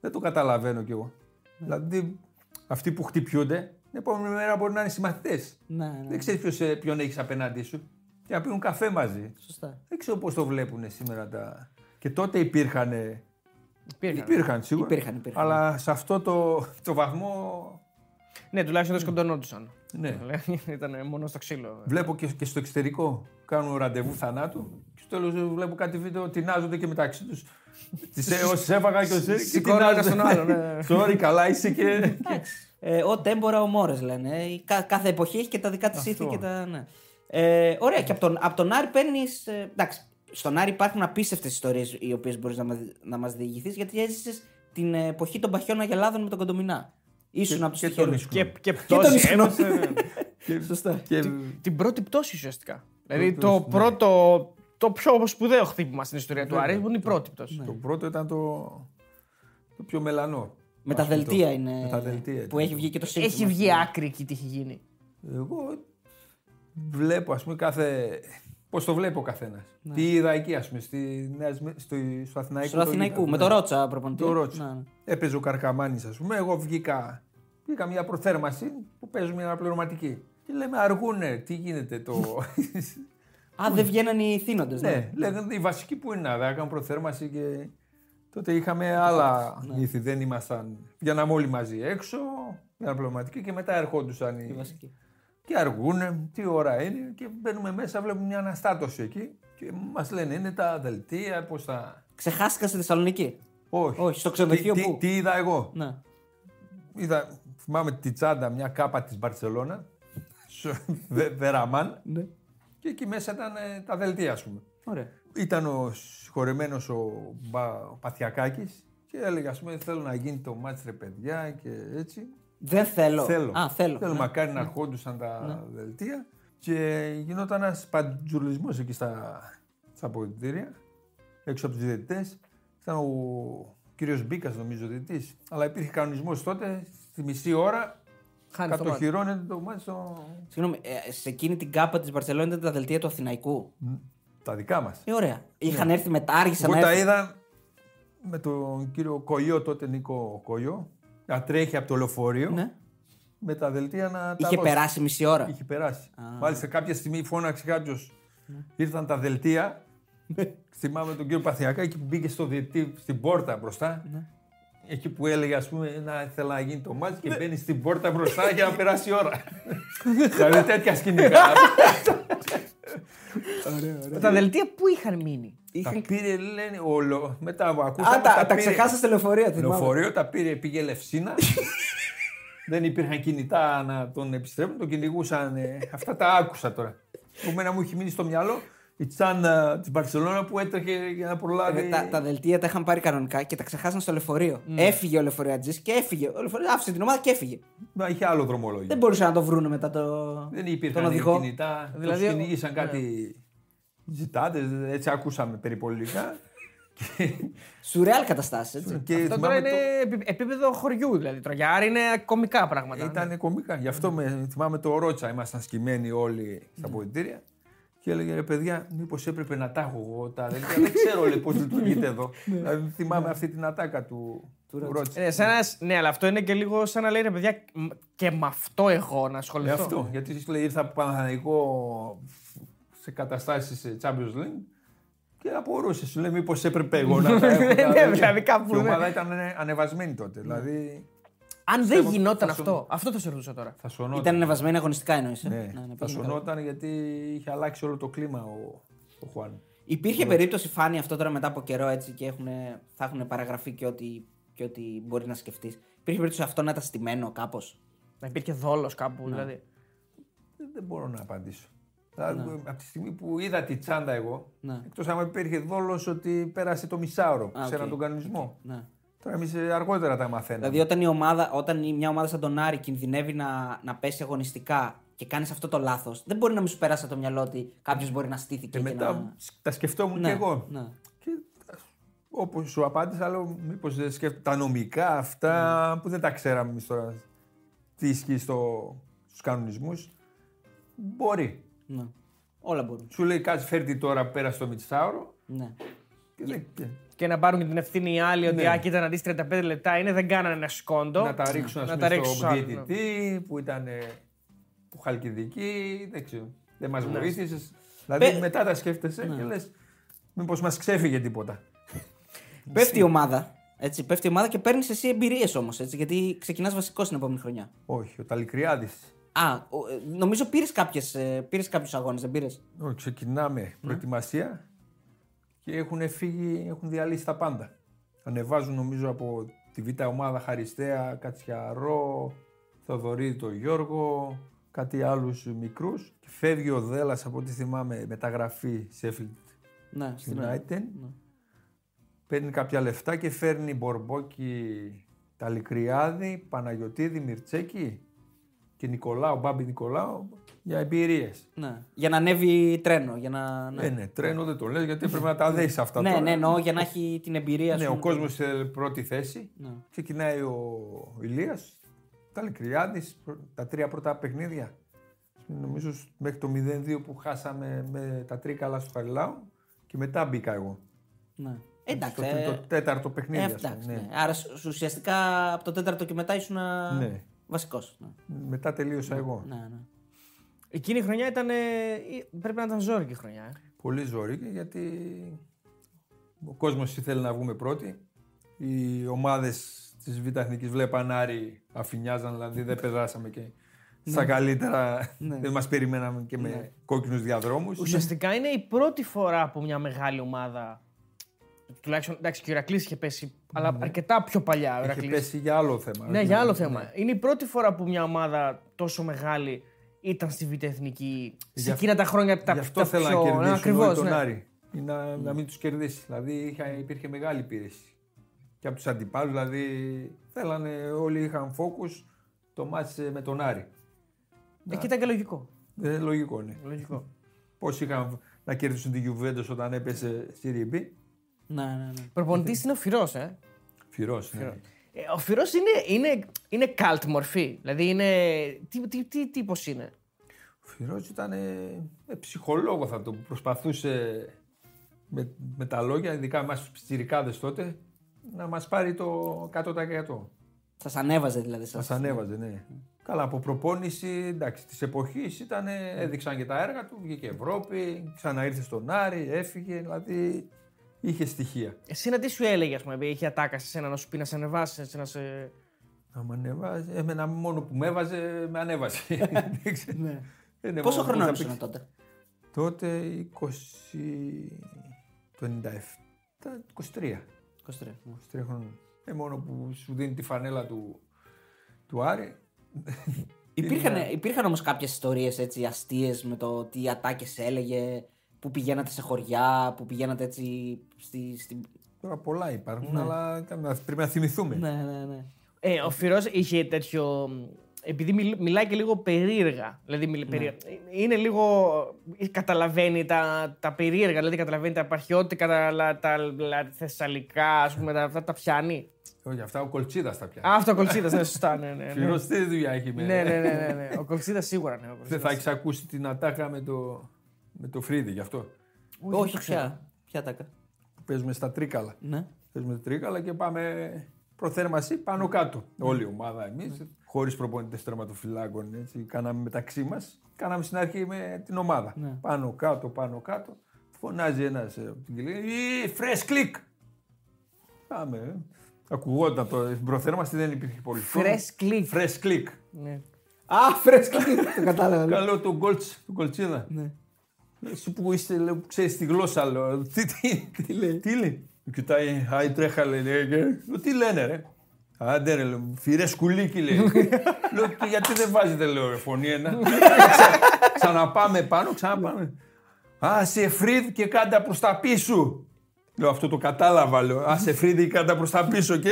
δεν το καταλαβαίνω κι εγώ. δηλαδή αυτοί που χτυπιούνται, την επόμενη μέρα μπορεί να είναι συμμαθητές. Ναι, ναι. Δεν ξέρεις ποιος, ε, ποιον έχεις απέναντί σου. Και να πίνουν καφέ μαζί. Σωστά. Δεν ξέρω πώς το βλέπουν σήμερα τα. Και τότε υπήρχαν. Υπήρχαν. Υπήρχαν σίγουρα. Υπήρχαν, υπήρχαν. Αλλά σε αυτό το, το βαθμό. Ναι, τουλάχιστον δεν σκοτωνόντουσαν. Ναι. Ήταν μόνο στο ξύλο. Βλέπω και, και στο εξωτερικό. Κάνουν ραντεβού θανάτου. Και στο τέλος βλέπω κάτι βίντεο. Τινάζονται και μεταξύ τους. Πόσες έφαγα και πόσες. Σηκώνει ο ένας τον άλλο, ναι. Sorry, καλά είσαι και. Ε, o tempora, o mores λένε. Ε, κα- κάθε εποχή έχει και τα δικά της Αυτό. ήθη και τα. Ναι. Ε, ωραία, και από τον, από τον Άρη παίρνεις. Ε, εντάξει, στον Άρη υπάρχουν απίστευτες ιστορίες οι οποίες μπορείς να, μα- να μας διηγηθείς γιατί έζησες την εποχή των παχιών αγελάδων με τον Κοντομινά. Ήσουν από τους και τυχερούς. τον Ισκ- Και, και τον πτώση. Ισχνό. έμεινε, ναι. και, Σωστά. και, την πρώτη πτώση ουσιαστικά. Δηλαδή Πρώτος, το ναι. πρώτο. Το πιο σπουδαίο χτύπημα στην ιστορία του Άρη είναι η πρώτη πτώση. Το πρώτο ήταν το, το πιο μελανό. Με τα Αυτό. δελτία είναι. Με τα δελτία Που ήταν. έχει βγει και το σύνθημα. Έχει βγει άκρη εκεί τι έχει γίνει. Εγώ βλέπω, ας πούμε, κάθε. Πώς το βλέπει ο καθένας. Τι είδα εκεί, ας πούμε, στη, Νέα Σμη- στο, στο Αθηναϊκό. Στο το Αθηναϊκού, είδα. με Ναι. το Ρότσα προπονητή. Το Ρότσα. Ναι, ναι. Έπαιζε ο Καρκαμάνης, ας πούμε. Εγώ βγήκα. Βγήκα μια προθέρμανση που παίζουμε μια πληρωματική. Και λέμε, αργούνε, τι γίνεται το. Α, δεν βγαίναν οι θύνοντες. ναι, λέγανε οι βασικοί που είναι, να κάνουν προθέρμανση και. Τότε είχαμε άλλα Ναι. ήθη, δεν ήμασταν. Βγαίναμε όλοι μαζί έξω, μια πληρωματική και μετά ερχόντουσαν οι, και αργούνε, τι ώρα είναι και μπαίνουμε μέσα, βλέπουμε μια αναστάτωση εκεί και μας λένε είναι τα δελτία, πώς θα... Ξεχάστηκα στη Θεσσαλονίκη; Όχι, Όχι, στο ξενοδοχείο τι, που; τι, τι είδα εγώ; Ναι. Είδα, θυμάμαι τη τσάντα, μια κάπα της Μπαρτσελώνα, στο Βε- Βεραμάν ναι. και εκεί μέσα ήταν ε, τα δελτία ας πούμε. Ωραία. Ήταν ο συγχωρεμένος ο, Μπα, ο Παθιακάκης και έλεγε ας πούμε θέλω να γίνει το μάτς ρε παιδιά και έτσι. Δεν θέλω. Θέλω. Α, θέλω. Θέλω Ναι. μακάρι να αρχόντουσαν τα δελτία και γινόταν ένας παντζουλισμός εκεί στα, στα αποδητήρια, έξω από τους διαιτητές. Ήταν ο κύριος Μπίκας, νομίζω, διαιτητής. Αλλά υπήρχε κανονισμός τότε, στη μισή ώρα Χάνεις το μάτι. κατοχυρώνεται το μάτι στο. Συγγνώμη, ε, σε εκείνη την κάπα της Μπαρσελόνη ήταν τα δελτία του Αθηναϊκού. τα δικά μας. Ε, ωραία. Είχαν έρθει μετά, άργησαν Εγώ να τα έρθουν. είδα με τον κύριο Κοϊό, τότε Νίκο Κοϊό, να τρέχει από το λεωφορείο Ναι. με τα δελτία να τα Είχε δώσει. περάσει μισή ώρα. Είχε περάσει. Μάλιστα κάποια στιγμή φώναξε κάποιος. Ήρθαν τα δελτία. Θυμάμαι τον κύριο Παθιακά εκεί που μπήκε στο διετή στην πόρτα μπροστά. Εκεί που έλεγε, ας πούμε, να ήθελα να γίνει το μάτι και μπαίνει στην πόρτα μπροστά για να περάσει η ώρα. δηλαδή τέτοια σκηνικά. Τα δελτία πού είχαν μείνει; Τα πήρε, λένε, όλο. Μετά Α, ακούσαμε. τα, τα πήρε- ξεχάσα στη λεωφορεία. θυμάμαι. Λεωφορείο τα πήρε, πήγε Λευσίνα. Δεν υπήρχαν κινητά να τον επιστρέψουν, τον κυνηγούσαν. ε, αυτά τα άκουσα τώρα. Εμένα μου έχει μείνει στο μυαλό η τσάντα της Μπαρσελόνα που έτρεχε για να προλάβει. Ε, τα, τα δελτία τα είχαν πάρει κανονικά και τα ξεχάσαν στο λεωφορείο. Έφυγε ο λεωφορείατζη και έφυγε. Ο λεωφορείο άφησε την ομάδα και έφυγε. Μα είχε άλλο δρομολόγιο. Δεν μπορούσαν να το βρούνε μετά το. Δεν τον υπήρχαν οδηγό. κινητά. Δηλαδή, Δηλαδή, ο- κυνηγήσαν κάτι ζητάτες, έτσι ακούσαμε περιπολικά. και, Σουρεάλ καταστάσεις, έτσι. και Αυτό τώρα θυμάμαι είναι το- επί- επίπεδο χωριού. Δηλαδή τώρα για Άρη είναι κομικά πράγματα. Ήταν κομικά. Γι' αυτό με, θυμάμαι το Ρότσα. Ήμασταν σκημένοι όλοι Ναι. στα αποδητήρια. Και έλεγε ρε παιδιά, μήπως έπρεπε να τα έχω εγώ τα δελτία; Δεν ξέρω λέει πώς λειτουργείται εδώ. Ναι. δηλαδή, θυμάμαι αυτή την ατάκα του, του Ρότσα. Ε, σαν να- ναι, αλλά αυτό είναι και λίγο σαν να λέει ρε παιδιά, μ, και με αυτό εγώ να Ε, ασχοληθώ. αυτό. Γιατί σου λέει ήρθα από Παναθηναϊκό σε καταστάσεις Champions League και απορούσε. Σου λέει μήπως έπρεπε εγώ να τα έχω. τα Ναι, δελτία. δηλαδή κάπου, Και η ναι. ομάδα ήταν ανεβασμένη τότε. Δηλαδή Αν δεν Πιστεύω γινόταν θα σου- αυτό, αυτό θα σε ρωτούσα τώρα. Θα σωνόταν. Ήταν ανεβασμένη αγωνιστικά εννοείς. Ναι, ναι, θα πήγαινε καλά. σωνόταν γιατί είχε αλλάξει όλο το κλίμα ο, ο Χουάν. Υπήρχε περίπτωση, φάνη αυτό τώρα μετά από καιρό έτσι και έχουν, θα έχουν παραγραφεί και ό,τι, και ό,τι μπορεί να σκεφτείς. Υπήρχε περίπτωση αυτό να ήταν στημένο κάπως; Να υπήρχε δόλος κάπου, Ναι. δηλαδή. Δεν, δεν μπορώ να απαντήσω. Δηλαδή, από τη στιγμή που είδα τη τσάντα εγώ, Ναι. εκτός αν υπήρχε δόλος ότι πέρασε το μισάωρο, Α, ξέραν οκ. τον κανονισμό. Ναι. Τώρα εμείς αργότερα τα μαθαίναμε. Δηλαδή, όταν, η ομάδα, όταν η- μια ομάδα σαν τον Άρη κινδυνεύει να, να πέσει αγωνιστικά και κάνεις αυτό το λάθος, δεν μπορεί να μην σου περάσει από το μυαλό ότι κάποιος μπορεί να στήθηκε και και, μετά να. τα σκεφτόμουν Ναι, και εγώ. ναι. Και όπως σου απάντησα, λέω μήπως δεν σκέφτομαι τα νομικά αυτά Ναι. που δεν τα ξέραμε εμείς τώρα. Τι ισχύει στο, στους κανονισμούς. Μπορεί. Ναι. Όλα μπορούν. Σου λέει κάτσε φέρτη τώρα πέρα στο Μιτσάωρο. Ναι. Και δεν- και- Και να πάρουν και την ευθύνη οι άλλοι ότι Ναι. α, κοίτα να δεις 35 λεπτά είναι, δεν κάνανε ένα σκόντο. να τα ρίξουν ας Να πούμε, τα ρίξουν στο στους άλλους, ναι. διαιτητή που ήταν ε, που χαλκιδική. Δεν ξέρω. Δεν Ναι. μα βοήθησε. Δηλαδή Πε- μετά τα σκέφτεσαι Ναι. και λες, μήπως μας ξέφυγε τίποτα. Πέφτει η ομάδα. Έτσι, πέφτει η ομάδα και παίρνεις εσύ εμπειρίες όμως. Γιατί ξεκινάς βασικό στην επόμενη χρονιά. Όχι, ο Ταλικριάδης. Α, ο- ε, νομίζω πήρες πήρες κάποιους αγώνες, δεν πήρες; Όχι, ξεκινάμε Ναι. προετοιμασία και έχουν φύγει, έχουν διαλύσει τα πάντα. Ανεβάζουν νομίζω από τη β' ομάδα Χαριστέα, Κατσιαρό, Θοδωρή το Γιώργο, κάτι άλλους μικρούς. Και φεύγει ο Δέλλας από ό,τι θυμάμαι μεταγραφή Sheffield Ναι, στην United. Παίρνει κάποια λεφτά και φέρνει Μπορμπόκι Ταλικριάδη, Παναγιωτίδη, Μυρτσέκη και Νικολάου, Μπάμπη Νικολάου για εμπειρίες. Ναι. Για να ανέβει τρένο. Για να... Ναι, ναι, τρένο δεν το λες γιατί πρέπει να τα δεις αυτά ναι, τώρα. ναι, εννοώ για να έχει την εμπειρία Ναι, σου. ο κόσμος σε πρώτη θέση. Ναι. Ξεκινάει ο Ηλίας, Ταλικριάδης, τα τρία πρώτα παιχνίδια. Νομίζω σ- μέχρι το 0-2 που χάσαμε με τα τρίκαλα στο Χαριλάου και μετά μπήκα εγώ. Ναι. Εντάξει. στο ε, το τέταρτο παιχνίδι. ε, ας πούμε, εντάξει, ναι. ναι. Άρα σου- ουσιαστικά από το τέταρτο και μετά ήσουν Ναι. Βασικός. Ναι. Μετά τελείωσα εγώ. Ναι, ναι. Εκείνη η χρονιά ήταν. ε, ε, πρέπει να ήταν ζώρικη χρονιά. Ε. Πολύ ζωρική γιατί ο κόσμος ήθελε να βγούμε πρώτοι. Οι ομάδες της Β' Εθνικής βλέπαν Άρη αφινιάζαν, δηλαδή δεν περάσαμε και στα καλύτερα. Δεν μας περιμέναμε και με κόκκινους διαδρόμους. Ουσιαστικά είναι η πρώτη φορά που μια μεγάλη ομάδα. Τουλάχιστον εντάξει, και ο Ηρακλής είχε πέσει, αλλά αρκετά πιο παλιά. Ο Είχε Ηρακλής. πέσει για άλλο θέμα. Ναι, για άλλο θέμα. Είναι η πρώτη φορά που μια ομάδα τόσο μεγάλη ήταν στη Β' Εθνική σε Γι' εκείνα τα χρόνια τα, Γι' αυτό τα θέλω πιο... να κερδίσουν ακριβώς, όλοι τον ναι. Άρη. Ή να, να μην τους κερδίσει. Δηλαδή είχα, υπήρχε μεγάλη πίεση. Και από τους αντιπάλους, δηλαδή θέλανε, όλοι είχαν φόκους το μάτς ε, με τον Άρη. Εκεί ήταν και λογικό. Ε, λογικό είναι. λογικό. Πώς είχαν να κερδίσουν τη Juventus όταν έπεσε στη Ριμπή. Ναι, ναι, ναι. Προπονητής είναι ο Φυρός, ε. Φυρός, ναι. Ε, Ο Φυρός είναι, είναι, είναι cult μορφή. Δηλαδή είναι. Τι, τι, τι τύπος είναι; Ο Φυρός ήταν ε, ε, ψυχολόγος θα το πω. Προσπαθούσε με, με τα λόγια, ειδικά εμάς πιτσιρικάδες τότε, να μας πάρει το 100%. Σας ανέβαζε δηλαδή. Σας. Μας ανέβαζε, ναι. Καλά, από προπόνηση εντάξει, της εποχής ήταν, έδειξαν και τα έργα του, βγήκε Ευρώπη, ξαναήρθε στον Άρη, έφυγε, δηλαδή είχε στοιχεία. Εσένα τι σου έλεγε, ας πούμε, επειδή είχε ατάκα σε σένα να σου πει να σε ανεβάσεις, να σε. Να με ανεβάζει, εμένα μόνο που με έβαζε, με ανέβαζε. Δεν ξέρω. Δεν Πόσο έβαλα χρόνο που θα ήσουν παίξει. τότε; Τότε 20... το 97, 23. 23. ναι. 23 χρόνια. Ε, μόνο που σου δίνει τη φανέλα του, του Άρη. Υπήρχαν, υπήρχαν όμως κάποιες ιστορίες αστείες με το τι ατάκες έλεγε, που πηγαίνατε σε χωριά, που πηγαίνατε έτσι στη. στη... Τώρα πολλά υπάρχουν, αλλά κάμε- πρέπει να θυμηθούμε. Ναι, ναι, ναι. Ε, ο Φυρό είχε τέτοιο. Επειδή μιλ- μιλάει και λίγο περίεργα. Δηλαδή, μιλ- περί- είναι λίγο. Καταλαβαίνει τα, τα περίεργα, δηλαδή καταλαβαίνει τα επαρχιώτικα, τα, λα- τα, λα- θεσσαλικά, ας πούμε, τα, αυτά τα πιάνει. Όχι, αυτά ο Κολτσίδας τα πιάνει. Α, αυτό ο Κολτσίδας, ναι, σωστά, ναι, ναι. ναι. Φυρός τι δουλειά έχει με. ναι, ναι, ναι, ναι, ναι. Ο Κολτσίδας σίγουρα, ναι. ο Δεν Κολτσίδας. θα έχεις ακούσει την ατάκα με το, με το Φρίδι γι' αυτό. Όχι, πια. Ποια τάκα. Που παίζουμε στα τρίκαλα. Ναι. Παίζουμε τρίκαλα και πάμε προθέρμανση πάνω κάτω. Όλη η ομάδα εμείς, Ναι. χωρίς προπονητές τερματοφυλάκων. Έτσι, κάναμε μεταξύ μας. Κάναμε στην αρχή με την ομάδα. Ναι. Πάνω κάτω, πάνω κάτω. Φωνάζει ένας από την κυλή. «Ε, Fresh click! Πάμε. ε. Ακουγόταν το. Στην προθέρμανση δεν υπήρχε πολύ. Fresh click. Fresh click. Ναι. Α, φρέσκο. το κατάλαβα. Καλό του Γκολτς, του Γκολτσίδα. Ναι. Εσύ που είσαι, λέω, που ξέρεις τη γλώσσα, λέω. Τι, τι, τι λέει; Τι λέει; Μου Κοιτάει, άι τρέχα, λέει. «Ε, και- λέω, Τι λένε, ρε. Άντε, ρε, λέω, φυρές σκουλίκι, λέει. λέω, και γιατί δεν βάζετε, λέω, ρε, φωνή ένα. Ξα- ξαναπάμε πάνω, ξαναπάμε. Α, σε φρύδ και κάντα προς τα πίσω. Λέω, αυτό το κατάλαβα, λέω. Α, σε φρύδ και κάντα προς τα πίσω. Και...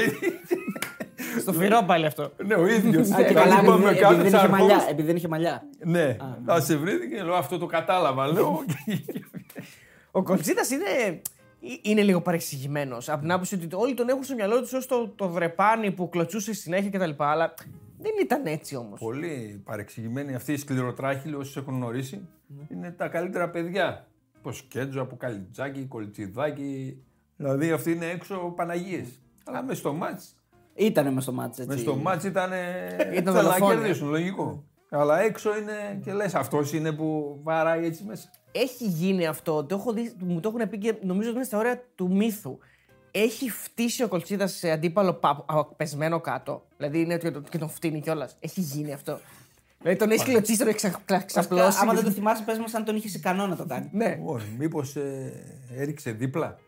Στο φυρό πάλι αυτό. ναι, ο ίδιος. Α, και καλά, Είπαμε επειδή- κάθε επειδή δεν είχε τσαρκός. μαλλιά. Επειδή δεν είχε μαλλιά. Ναι, α, σε βρήθηκε, λέω, αυτό το κατάλαβα, λέω. Ο Κολτσίτα είναι, είναι λίγο παρεξηγημένος. Από την άποψη ότι όλοι τον έχουν στο μυαλό τους ως το, το βρεπάνι που κλωτσούσε συνέχεια κτλ. Αλλά δεν ήταν έτσι όμως. Πολύ παρεξηγημένοι αυτοί οι σκληροτράχυλοι, όσοι έχουν γνωρίσει, είναι τα καλύτερα παιδιά. Πώ Κέντζο, Αποκαλιτζάκι, Κολτσιδάκι. Δηλαδή αυτοί είναι έξω Παναγίες. Αλλά μες στο μάτς. Ήτανε μες στο μάτς έτσι. Με στο μάτς ήταν. Ήταν να δολοφόνοι. κερδίσουν, λογικό. Αλλά έξω είναι και λες, αυτός είναι που βαράει έτσι μέσα. Έχει γίνει αυτό, το έχω δει, μου το έχουν πει και νομίζω ότι είναι στα όρια του μύθου. Έχει φτύσει ο Κολτσίδας σε αντίπαλο πα- α, πεσμένο κάτω. Δηλαδή είναι και τον, και τον φτύνει κιόλας. Έχει γίνει αυτό. Δηλαδή τον έχει κλωτσίσει, τον έχει ξα- ξα- Βασικά, ξαπλώσει. Άμα δεν το θυμάσαι, πες μας αν τον είχες ικανό να το κάνει. Ναι. Όχι, μήπως έριξε δίπλα.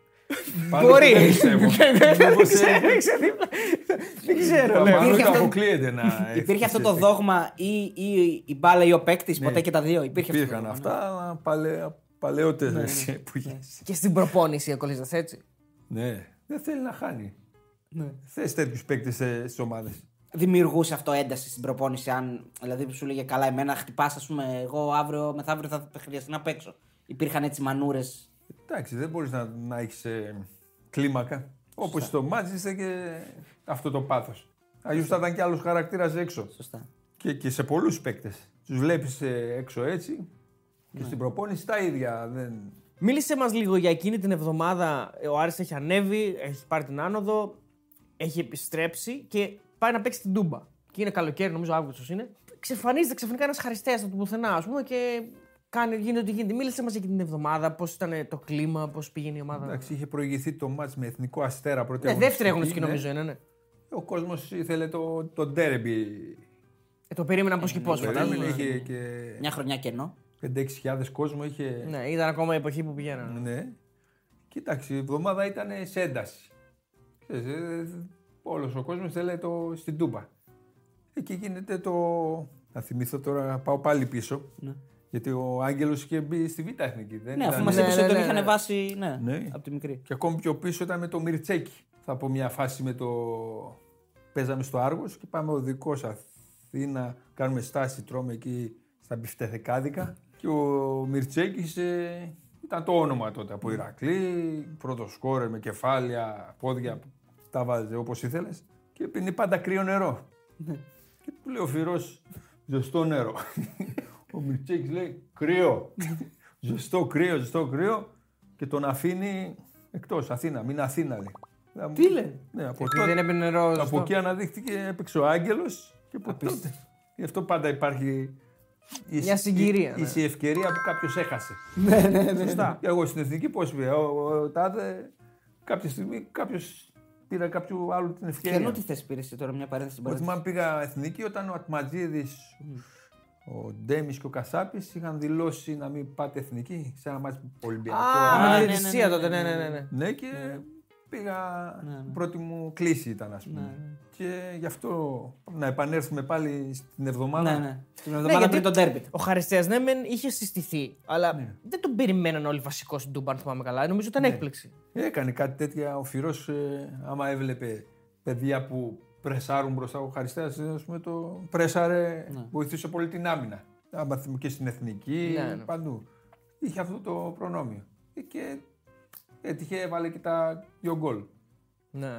Μπορεί. Δεν πιστεύω. Μήπως έριξε- Έριξε δίπλα. Δεν ξέρω. Μάλλον ναι. Υπήρχε το αυτό- αποκλείεται να. Υπήρχε αυτό το ευτυχιστεί. δόγμα ή, ή η μπάλα ή ο παίκτης, ποτέ και τα δύο. Υπήρχε αυτό το Υπήρχαν δόγμα, αυτά, αλλά παλαι, παλαιότερες εποχές. Και στην προπόνηση ο Κολτσίδα έτσι. Ναι, δεν θέλει να χάνει. Ναι. Θες τέτοιους παίκτες στις ομάδες. Δημιουργούσε αυτό ένταση στην προπόνηση. Αν δηλαδή σου λέγε καλά, εμένα χτυπάς, ας πούμε, εγώ αύριο μεθαύριο θα χρειαστεί να παίξω. Υπήρχαν έτσι μανούρες. Εντάξει, δεν μπορείς να, να έχεις κλίμακα. Όπως στο μάτζ είστε και αυτό το πάθος. Αλλιώ θα ήταν και άλλος χαρακτήρας έξω. Σωστά. Και, και σε πολλούς παίκτες. Τους βλέπεις έξω έτσι και στην προπόνηση τα ίδια. Δεν... Μίλησε μας λίγο για εκείνη την εβδομάδα. Ο Άρης έχει ανέβει, έχει πάρει την άνοδο, έχει επιστρέψει και πάει να παίξει την Τούμπα. Και είναι καλοκαίρι, νομίζω Αύγουστος είναι. Ξεφανίζεται ξαφνικά ένας χαριστέας από το πουθενά, ας πούμε, και κάνει, γίνεται ό,τι γίνεται. Μίλησε μα για εκείνη την εβδομάδα, πώς ήταν το κλίμα, πώς πήγαινε η ομάδα. Εντάξει, είχε προηγηθεί το μάτς με εθνικό αστέρα πρώτη Ναι, δεύτερη αγωνιστική, αγωνιστική ναι. νομίζω είναι, ναι. Ο κόσμος ήθελε το, το ντέρμπι. Ε, το περίμεναν πώς και πώς. Περίμενε, είχε και Μια χρονιά κενό. 5-6 χιλιάδες κόσμο. Είχε... Ναι, ήταν ακόμα η εποχή που πηγαίνανε. Ναι. Κοίταξε, η εβδομάδα ήταν σε ένταση. Ξέρεις, ε, Όλος ο κόσμος θέλει το στην Τούμπα. Εκεί γίνεται το... Θα θυμηθώ τώρα, πάω πάλι πίσω. Ναι. Γιατί ο Άγγελος είχε μπει στη Β' Εθνική. Δεν Ναι, ήταν- αφού μας Ναι, είπες ναι, ότι τον ναι, είχαν ναι. βάσει. Ναι, Ναι. από τη μικρή. Και ακόμη πιο πίσω ήταν με το Μιρτσέκι. Θα πω μια φάση με το... Παίζαμε στο Άργος και πάμε οδικός Αθήνα, κάνουμε στάση, τρώμε εκεί στα μπιφτεθεκάδικα. Και ο Μιρτσέκης ε, ήταν το όνομα τότε από Ηρακλή, πρώτο σκόρερ με κεφάλια, πόδια, τα βάζε όπως ήθελες. Και πίνει πάντα κρύο νερό. Και του λέει ο Φυρός, ζεστό νερό. Ο Μιρτσέκης λέει, κρύο. ζεστό κρύο, ζεστό κρύο. Και τον αφήνει εκτός Αθήνα, μην Αθήνα λέει. Τι λέει; Ναι, από Γιατί τότε- δεν έπαιρνε νερό. από ζεστό. εκεί αναδείχθηκε, έπαιξε ο Άγγελος και από τότε. Γι' αυτό πάντα υπάρχει. η- Μια συγκυρία, Η, ναι. η ευκαιρία που κάποιος έχασε. Ναι, ναι, ναι. Σωστά. Και εγώ στην εθνική πώς πήγα. Ο, ο, τάδε, κάποια στιγμή κάποιος πήρε κάποιου άλλου την Και ευκαιρία. ενώ τι θέση πήρες εσύ τώρα, μια παρένθεση. Εγώ στην θυμάμαι πήγα εθνική όταν ο Ατματζίδη, ο Ντέμι και ο Κασάπη είχαν δηλώσει να μην πάτε εθνική σε ένα μάτι Ολυμπιακό. Α, ναι, με ναι, την ναι, θυσία ναι, τότε, ναι, ναι, ναι, ναι, ναι. Ναι, και πήγα. Ναι, ναι. Πρώτη μου κλίση ήταν, α πούμε. Και γι' αυτό να επανέλθουμε πάλι στην εβδομάδα. Ναι, ναι. Την εβδομάδα γιατί- πριν τον τέρμπι. Ο Χαριστέα ναι, μεν είχε συστηθεί, αλλά Ναι. δεν τον περιμέναν όλοι βασικό στην Τούμπα, αν θυμάμαι καλά. Νομίζω ήταν έκπληξη. Έκανε κάτι τέτοια ο Φυρό, άμα έβλεπε παιδιά που πρεσάρουν μπροστά ο Χαριστέας, ας πούμε το πρέσαρε, βοηθούσε πολύ την άμυνα. Άμα θυμάμαι και στην εθνική, Ναι, ναι. παντού. Είχε αυτό το προνόμιο. Ε, Και έτυχε, έβαλε και τα δύο γκολ. Ναι.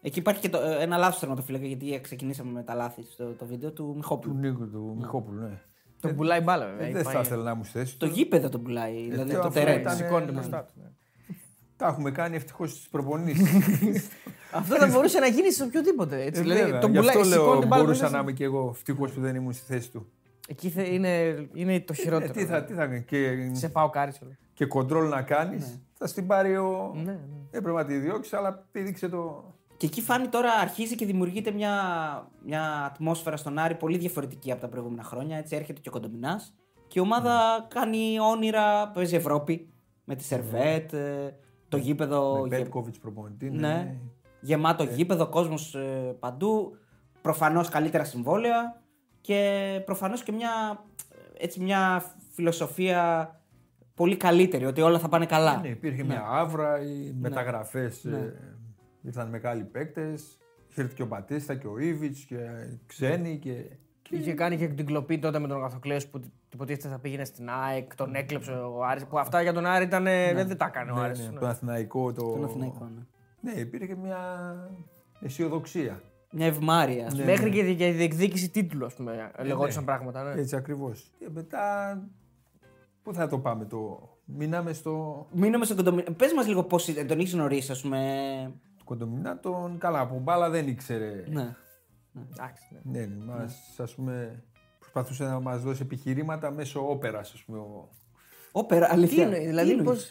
Εκεί υπάρχει και το, ε, ένα λάθος τερματοφύλακα γιατί ξεκινήσαμε με τα λάθη στο το βίντεο του Του Μιχόπουλου. Νίκου, του Μιχόπουλου, ναι. Τον πουλάει μπάλα, βέβαια. Ε, δεν πάει- θα ήθελα να ήμουν στη θέση Το του. γήπεδο τον πουλάει. δηλαδή τι, το αυτό τερέν. ήταν- Σηκώνεται ναι, μπροστά του. Ναι. Τα έχουμε κάνει ευτυχώς στις προπονήσεις. Αυτό θα μπορούσε να γίνει σε οποιοδήποτε. Έτσι. Ε, δηλαδή, βέβαια. τον Γι' πουλάει, αυτό σηκώνει λέω την μπάλα μπορούσα μέσα. να είμαι και εγώ ευτυχώς που δεν ήμουν στη θέση του. Εκεί θε- είναι, είναι το Ε, χειρότερο. τι θα, τι θα κάνει. Και, Σε πάω κάριτσο. και κοντρόλ να κάνεις, θα στην πάρει ο. Ναι, ναι. Έπρεπε να τη διώξεις, αλλά πήδηξε το. Και Και εκεί φάνη τώρα αρχίζει και δημιουργείται μια, μια ατμόσφαιρα στον Άρη πολύ διαφορετική από τα προηγούμενα χρόνια. Έτσι έρχεται και ο Κοντομινάς. Και η ομάδα κάνει όνειρα, παίζει Ευρώπη με τη Σερβέτ, ε, το γήπεδο. Με γε- Πέτκοβιτ προπονητή. ναι. Γεμάτο γήπεδο, κόσμος παντού. Προφανώς καλύτερα συμβόλαια και προφανώς και μια, έτσι, μια φιλοσοφία πολύ καλύτερη, ότι όλα θα πάνε καλά. Ναι, υπήρχε μια άβρα, οι μεταγραφές Ναι. ήρθαν μεγάλοι παίκτες. Ήρθε και ο Μπατίστα και ο Ήβιτ και ξένοι και. Είχε κάνει και την κλοπή τότε με τον Αγαθοκλέος που υποτίθεται θα πήγαινε στην ΑΕΚ, τον έκλεψε ο Άρης. Που αυτά για τον Άρη ήταν. Δεν, δεν τα έκανε ο Ναι, Άρης. ναι, ναι. τον Αθηναϊκό. Το... Τον Αθηναϊκό, ναι. Ναι, υπήρχε μια αισιοδοξία. Μια ευμάρεια. ας πούμε. Μέχρι και η- και η διεκδίκηση τίτλου, ας πούμε. Λεγόντουσαν πράγματα. Ναι. Έτσι ακριβώς. Και μετά. Πού θα το πάμε το. Μείναμε στο. Μείναμε στον Κοντομινά. Πες μας λίγο πώς τον έχει γνωρίσει, ας πούμε. Ο Κοντομηνάς τον καλά από μπάλα δεν ήξερε. Ναι. Εντάξει, ναι. Ναι, ναι, μας, ας πούμε, προσπαθούσε να μας δώσει επιχειρήματα μέσω όπερας, ας πούμε. Ο, Όπερα, Τι αλήθεια. είναι, Τι δηλαδή εννοείς; πώς.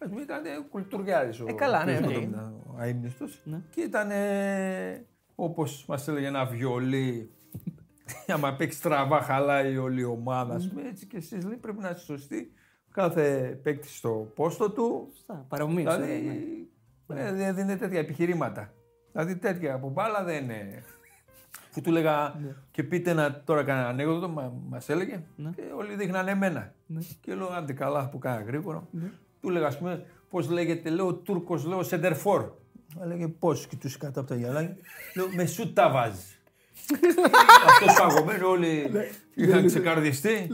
ας πούμε, ήταν κουλτουριάρης ο, Ε, καλά, ναι, ο, οκ. Κοντομινά, ο αείμνηστος. Ναι. Και ήταν, όπως μας έλεγε, ένα βιολί. Άμα παίξει στραβά, χαλάει όλη η ομάδα. ας πούμε, έτσι και εσείς λέει, πρέπει να είστε σωστοί. Κάθε παίκτης στο πόστο του. Σωστά, παρομοίως, Δηλαδή, ναι. ε, δεν δίνει τέτοια επιχειρήματα. Δηλαδή τέτοια από μπάλα δεν είναι. Που του έλεγα Ναι. και πείτε να τώρα κανένα ανέκδοτο, μα μας έλεγε Ναι. και όλοι δείχνανε εμένα. Και λέω άντε καλά που κάνα γρήγορα. Του έλεγα ας πούμε πώς λέγεται, λέω ο Τούρκος, λέω σεντερφόρ. Έλεγε πώς και τους κάτω από τα γυαλάκια. λέω με σου τα βάζεις. Αυτός παγωμένο όλοι Ναι. είχαν ξεκαρδιστεί.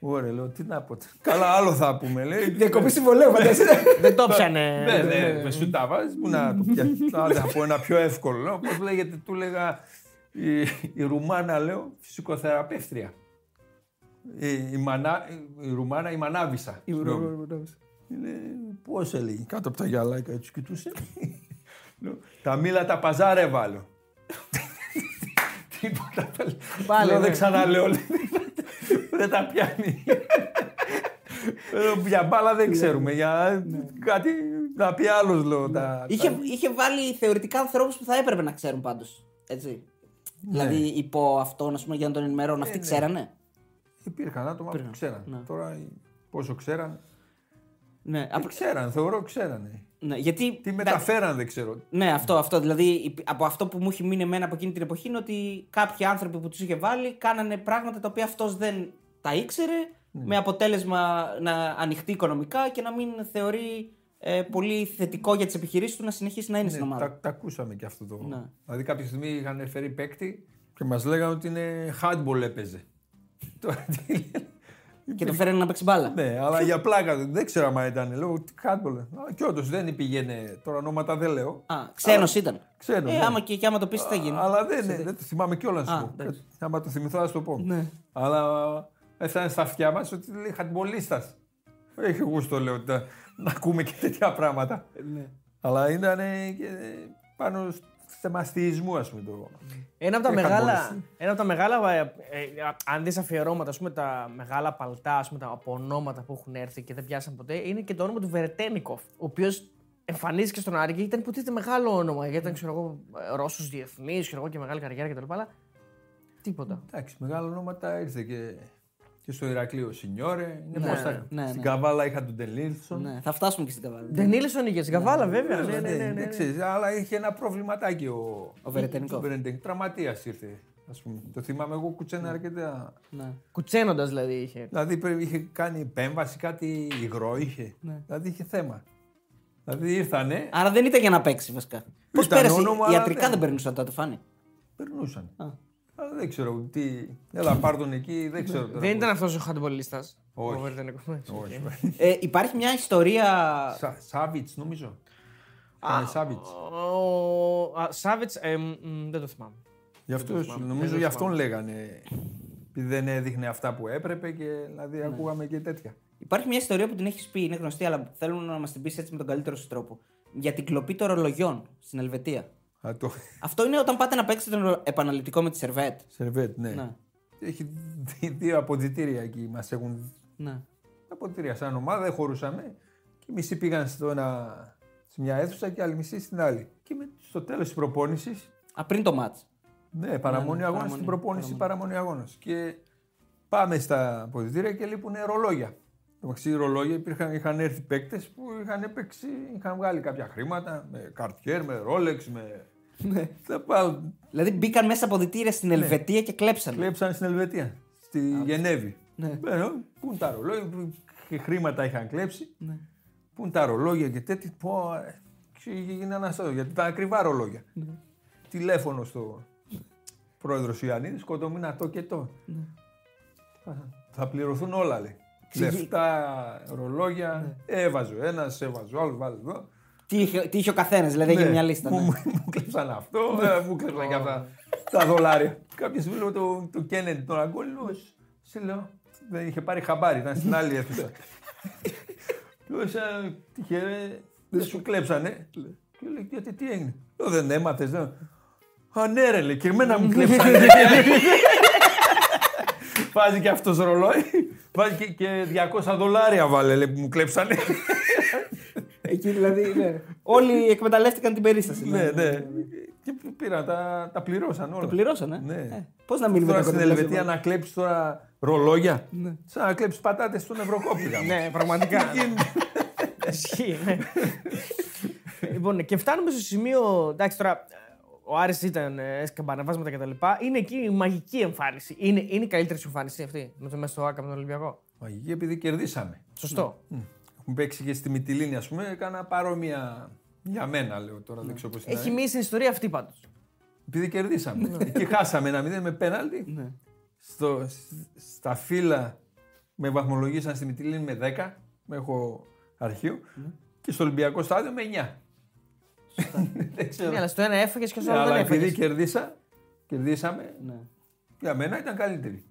Ωραία, λέω τι να πω. Καλά, άλλο θα πούμε. Λέει. Διακοπή συμβολέου, φαντάζεσαι. Δεν το πιανε. Ναι, ναι, με σου τα βάζεις. Πού να το πιάσει. Άντε, θα πω ένα πιο εύκολο. Πώ λέγεται, του έλεγα η, η Ρουμάνα, λέω, φυσικοθεραπεύτρια. Η, η, μανά, η Ρουμάνα, η Μανάβησα. Πώς έλεγε, κάτω από τα γυαλάκια, έτσι κοιτούσε. Λέω, τα μήλα τα παζάρευα, λέω. Τίποτα. Πάλι, Λέω, ναι. δεν ξαναλέω. λέει. Δεν τα πιάνει. Λέω, Για μπάλα δεν ξέρουμε. Για κάτι να πει άλλος λέω. τα- είχε, είχε βάλει θεωρητικά ανθρώπους που θα έπρεπε να ξέρουν πάντως. Έτσι. Δηλαδή υπό αυτόν, ας πούμε, για να τον ενημερώνουν. Αυτοί ξέρανε; Υπήρχαν άτομα που ξέραν. ναι. Τώρα πόσο ξέραν. Ναι, Ε, απ- ξέραν, θεωρώ ξέρανε. ναι, γιατί. Τι μεταφέραν δεν ξέρω. Ναι, αυτό, αυτό. Δηλαδή, υπ- από αυτό που μου έχει μείνει εμένα από εκείνη την εποχή είναι ότι κάποιοι άνθρωποι που τους είχε βάλει κάνανε πράγματα τα οποία αυτός δεν τα ήξερε, Ναι. με αποτέλεσμα να ανοιχτεί οικονομικά και να μην θεωρεί ε, πολύ θετικό για τις επιχειρήσεις του να συνεχίσει να είναι στην Ναι, ομάδα. τα, τα ακούσαμε και αυτό το. Ναι. Δηλαδή κάποια στιγμή είχαν φέρει παίκτη και μας λέγανε ότι είναι handball έπαιζε. Τώρα τι λένε. Και το φέρανε να παίξει μπάλα. Ναι, αλλά για πλάκα του. Δεν ξέρω αν ήταν. Λέω τι handball. Α, Και όντως δεν πήγαινε. Τώρα ονόματα δεν λέω. Α, ξένος ήταν. Ξένος, ε, ναι. άμα και, και άμα το πεις, τι θα γίνει. Αλλά δεν, ναι, δεν το θυμάμαι κιόλας να Α, σου πω. εντάξει. Άμα το θυμηθώ, θα σου το πω. Ναι. Αλλά έφτανε στα αυτιά μας ότι λέει χατμπολίστα. Έχει γούστο, λέω, τα- να ακούμε και τέτοια πράγματα. Ναι. Αλλά ήταν και πάνω στο θέμα αστιισμού, ας πούμε. Το... Ένα από τα Και μεγάλα, χαμόγελασε. ένα από τα μεγάλα ε, ε, αν δεις αφιερώματα, ας πούμε, τα μεγάλα παλτά, ας πούμε, τα από ονόματα που έχουν έρθει και δεν πιάσαν ποτέ, είναι και το όνομα του Βερετένικοφ, ο οποίος εμφανίστηκε στον Άρη και ήταν υποτίθεται μεγάλο όνομα, γιατί ήταν, ξέρω εγώ, Ρώσος διεθνής, ξέρω εγώ, και μεγάλη καριέρα κτλ. Αλλά τίποτα. Εντάξει, μεγάλα ονόματα ήρθε και, και στο Ηρακλείο Σινιόρε. Είναι Ναι, πώς τα- ναι, Στην ναι. Καβάλα είχα τον Τελίλσον. Ναι, θα φτάσουμε και στην καβάλα. Δεν ήλεσαν για την Καβάλα, βέβαια. Ναι, ναι, ναι, ναι, ναι. Δεν ξέρεις, αλλά είχε ένα προβληματάκι ο, Ο Βερετενικό. ο Βερετενικό. Τραυματίας ήρθε. Ας πούμε. Το θυμάμαι εγώ κουτσένα αρκετά. Ναι. Κουτσένοντας δηλαδή είχε. Δηλαδή πρέπει- είχε κάνει επέμβαση, κάτι υγρό είχε. Ναι. Δηλαδή είχε θέμα. Δηλαδή ήρθανε, Άρα δεν ήταν για να παίξει βασικά. Πώς Ήταν πέρασε, όνομα, αλλά ιατρικά δεν- δεν περνούσαν τότε, φάνη; περνούσαν. Α. Αλλά δεν ξέρω τι. Έλα, πάρ' τον εκεί, δεν ξέρω τώρα. Δεν ήταν αυτός ο χαντμπολίστα. Όχι. Ο Βερετένικοφ. Όχι. Ε, υπάρχει μια ιστορία. Σα- Σάβιτς νομίζω. Ήταν Σάβιτς. Ο Σάβιτς, δεν το θυμάμαι. Γι' αυτό, θυμάμαι. Δεν νομίζω το γι' αυτόν θυμάμαι. λέγανε. Επειδή δεν έδειχνε αυτά που έπρεπε και δηλαδή Ναι. ακούγαμε και τέτοια. Υπάρχει μια ιστορία που την έχεις πει, είναι γνωστή, αλλά θέλω να μας την πεις έτσι με τον καλύτερο σου τρόπο. Για την κλοπή των ρολογιών στην Ελβετία. Α, το Αυτό είναι όταν πάτε να παίξετε τον επαναληπτικό με τη Σερβέτ. Σερβέτ, ναι. Ναι. Έχει δι- δύο αποδητήρια εκεί. Μας έχουν Ναι. αποδητήρια σαν ομάδα, δεν χωρούσαμε. Και μισοί πήγαν στο ένα, σε μια αίθουσα και άλλη μισή στην άλλη. Και με, στο τέλος της προπόνηση, Α, πριν το μάτς. ναι, παραμονή ναι, αγώνας παραμονή, στην προπόνηση, παραμονή αγώνας. Και πάμε στα αποδητήρια και λείπουν ρολόγια. Το μεταξύ ρολόγια υπήρχαν, είχαν έρθει παίκτες που είχαν έπαιξει, είχαν βγάλει κάποια χρήματα με καρτιέρ, με ρόλεξ, με. Ναι. Θα πάω, Δηλαδή μπήκαν μέσα από διτήρια στην Ελβετία και κλέψαν. κλέψαν στην Ελβετία, στη Γενέβη. Ναι. Μπαίνω, πού είναι τα ρολόγια, που- και χρήματα είχαν κλέψει. Ναι. Πού είναι τα ρολόγια και τέτοια. Πω, ε, και έγινε αναστατό, γιατί ήταν ακριβά ρολόγια. Ναι. Τηλέφωνο στο πρόεδρος Ιωαννίδης, σκοτωμίνα το και το. Ναι. Θα πληρωθούν όλα, λέει. Ξηγεί- Λεφτά, ρολόγια. Ναι. Έβαζε ο ένας, έβαζε ο άλλος, βάλε εδώ. Τι είχε, τι είχε ο καθένας, δηλαδή έγινε Ναι, μια λίστα. Μου, ναι. μου, μου κλέψαν αυτό, ε, μου κλέψαν και αυτά τα δολάρια. Κάποια στιγμή λέω το, το Κέννετ τον Αγκόλ, σε λέω, δεν είχε πάρει χαμπάρι, ήταν στην άλλη αίθουσα. Λέω, σαν τυχερέ, δεν σου κλέψανε. Και λέει, γιατί τι έγινε. Λέω, δεν έμαθες, δεν. Α, ναι ρε, λέει, και εμένα μου κλέψανε. Βάζει και αυτός ρολόι. Βάζει και, και 200 δολάρια βάλε, λέει, που μου κλέψανε. Εκεί δηλαδή, ναι. Όλοι εκμεταλλεύτηκαν την περίσταση. ναι, ναι. Και πήραν, τα, τα πληρώσαν όλα. Το πληρώσανε. Ναι. Ε, Πώς να μείνουμε Τώρα τα στην κοντά Ελβετία να κλέψεις τώρα ρολόγια. Ναι. Σαν να κλέψεις πατάτες στον Ευρωκόπηλα. Ναι, πραγματικά. Ισχύει, ναι. λοιπόν, και φτάνουμε στο σημείο. Εντάξει, τώρα ο Άρης ήταν ε, σκαμπανεβάσματα κτλ. Είναι εκεί η μαγική εμφάνιση. Είναι, είναι η καλύτερη σου εμφάνιση αυτή με το μέσα στο Άκα με τον Ολυμπιακό; Μαγική επειδή κερδίσαμε. Σωστό. Έχουμε παίξει και στη Μυτιλίνη, ας πούμε, έκανα παρόμοια. Για μένα, λέω τώρα, δεν ξέρω πώς είναι. Έχει μείνει στην ιστορία αυτή πάντως. Επειδή κερδίσαμε. Εκεί χάσαμε ένα μηδέν με πέναλτι. Ναι. Στο, στα φύλλα με βαθμολογήσαν στη Μυτιλίνη με 10. Με έχω αρχείο. Και στο Ολυμπιακό στάδιο με 9. δεν ξέρω. Ναι, αλλά στο ένα έφαγες και στο Ναι, άλλο δεν αλλά επειδή έφαγες. κερδίσα, κερδίσαμε, Ναι. για μένα ήταν καλύτερη.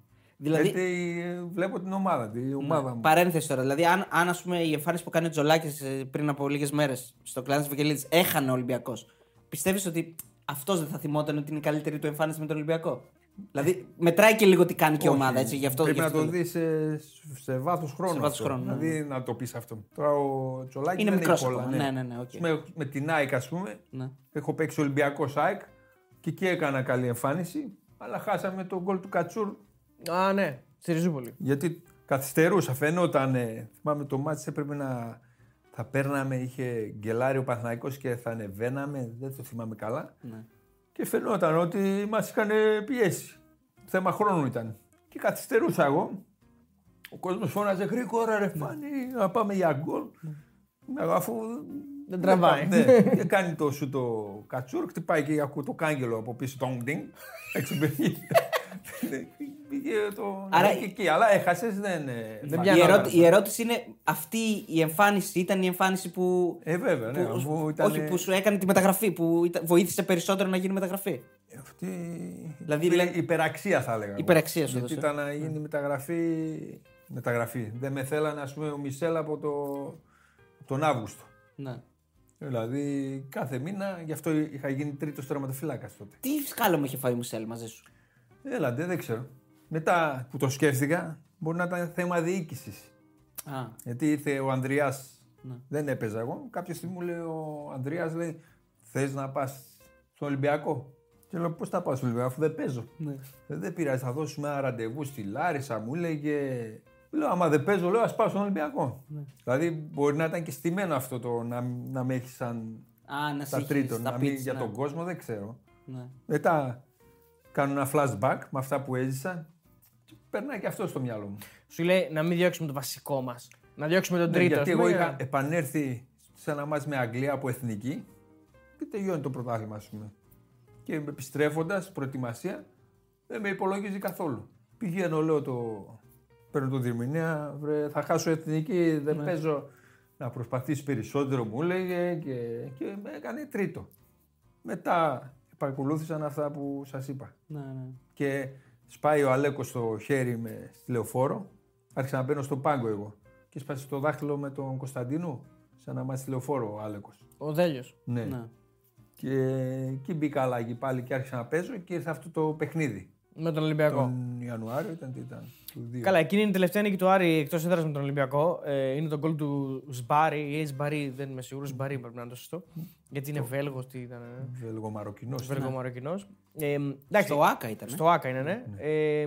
Δηλαδή- Γιατί ε, βλέπω την ομάδα, την ομάδα μου. Παρένθεση τώρα. Δηλαδή, αν, αν ας πούμε, η εμφάνιση που κάνει ο Τζολάκης πριν από λίγες μέρες στο κλάδος τη Βικελίδης έχανε ο Ολυμπιακός, πιστεύεις ότι αυτός δεν θα θυμόταν ότι είναι η καλύτερη του εμφάνιση με τον Ολυμπιακό; Δηλαδή, μετράει και λίγο τι κάνει και η Όχι, ομάδα. Έτσι, γι αυτό, Πρέπει γι' να αυτό το λέω. δεις σε, σε βάθος χρόνου. Σε βάθος αυτό. χρόνου, ναι. Δηλαδή να το πεις αυτό. Τώρα ο Τσολάκης Είναι δεν μικρός έχει πολλά. ακόμα. Ναι, ναι, ναι, οκ. Ας πούμε, με την ΑΕΚ, ας πούμε, Ναι. έχω παίξει Ολυμπιακό ΑΕΚ και εκεί έκανα καλή εμφάνιση. Αλλά χάσαμε το γκολ του Κατσούρ Α, ναι, στη Ριζούπολη. γιατί καθυστερούσα. Φαινόταν. Θυμάμαι το μάτι έπρεπε να. Θα παίρναμε, είχε γκελάρει ο Παναθηναϊκός και θα ανεβαίναμε. Δεν το θυμάμαι καλά. Ναι. Και φαινόταν ότι μας είχαν πιέσει. Θέμα χρόνου ήταν. Και καθυστερούσα εγώ. Ο κόσμος φώναζε γρήγορα ρε Φάνη, να πάμε για γκολ. Ναι, Αφού Δεν τραβάει. Ναι, και κάνει το σου το κατσούρ, χτυπάει και ακούω το κάγκελο από πίσω το ντινγκ. Έτσι πήγε. Ναι, Πήγε το. Άρα- Άρα και εκεί, αλλά έχασες, δεν. ε, Δεν φάνηκε. πιάνω Η, όλα ερώτηση, αυτά. η ερώτηση είναι αυτή η εμφάνιση ήταν η εμφάνιση που. Ε, βέβαια, ναι, που- αφού ήταν. Όχι, που σου έκανε τη μεταγραφή, που ήταν- βοήθησε περισσότερο να γίνει μεταγραφή. Αυτή. Δηλαδή, Δηλαδή, λέ- υπεραξία θα έλεγα. εγώ. Υπεραξία σου Γιατί έδωσε. ήταν να γίνει μεταγραφή. Μεταγραφή. Δεν με θέλανε, ας πούμε, ο Μισελ από το... τον Αύγουστο. Ναι. Δηλαδή κάθε μήνα, γι' αυτό είχα γίνει τρίτος τερματοφυλάκα τότε. Τι σκάλωμα είχε φάει ο Μισελ μαζί σου; Έλατε, δεν ξέρω. Μετά που το σκέφτηκα, μπορεί να ήταν θέμα διοίκησης. Α, Γιατί ήρθε ο Ανδριάς, Ναι. δεν έπαιζα εγώ. Κάποια στιγμή μου λέει ο Ανδρέα, λέει, θες να πας στον Ολυμπιακό; Και λέω, πώς θα πάω στον Ολυμπιακό, αφού δεν παίζω; ναι. Ε, Δεν πειράζει, θα δώσουμε ένα ραντεβού στη Λάρισα, μου έλεγε. Λέω, άμα δεν παίζω, λέω, ας πάω στον Ολυμπιακό. Ναι. Δηλαδή, μπορεί να ήταν και στημένο αυτό το να, να με έχεις σαν Α, να σε τα είχε τρίτον, στα να μην pitch, για ναι. τον κόσμο, δεν ξέρω. Ναι. Μετά κάνω ένα flashback με αυτά που έζησα και περνάει και αυτό στο μυαλό μου. Σου λέει να μην διώξουμε το βασικό μας. Να διώξουμε τον Ναι, τρίτο. γιατί ας εγώ πούμε, είχα για- επανέλθει σε ένα μάτς με Αγγλία από εθνική και τελειώνει το πρωτάθλημα, ας πούμε. Και επιστρέφοντας, προετοιμασία, δεν με υπολογίζει καθόλου. Πηγαίνω, λέω το. Παίρνω το διερμηνέα, βρε, θα χάσω εθνική, δεν Ναι. παίζω. Να προσπαθήσει περισσότερο, μου έλεγε και, και με έκανε τρίτο. Μετά επακολούθησαν αυτά που σας είπα. Ναι, ναι. Και σπάει ο Αλέκος στο χέρι με στη λεωφόρο. Άρχισα να μπαίνω στο πάγκο εγώ. Και σπάσει το δάχτυλο με τον Κωνσταντίνου. Σε ένα μάτι στη λεωφόρο ο Άλεκο. Ο Δέλιος. Ναι. Ναι. Και εκεί μπήκα αλλαγή πάλι και άρχισα να παίζω και ήρθε αυτό το παιχνίδι. Με τον Ολυμπιακό. Τον Ιανουάριο ήταν τι ήταν. Του 2. Καλά, εκείνη είναι η τελευταία νίκη του Άρη εκτός έδρας με τον Ολυμπιακό. Ε, είναι το γκολ του Σμπάρι ή Σμπαρί, δεν είμαι σίγουρος. Σμπαρί πρέπει να είναι το σωστό. Γιατί είναι Βέλγος, τι ήταν. Ε, Βέλγο Μαροκινό. Βέλγο Μαροκινό. Ε, εντάξει, Στο ΑΚΑ ήταν. στο ΑΚΑ είναι, ναι. Ε,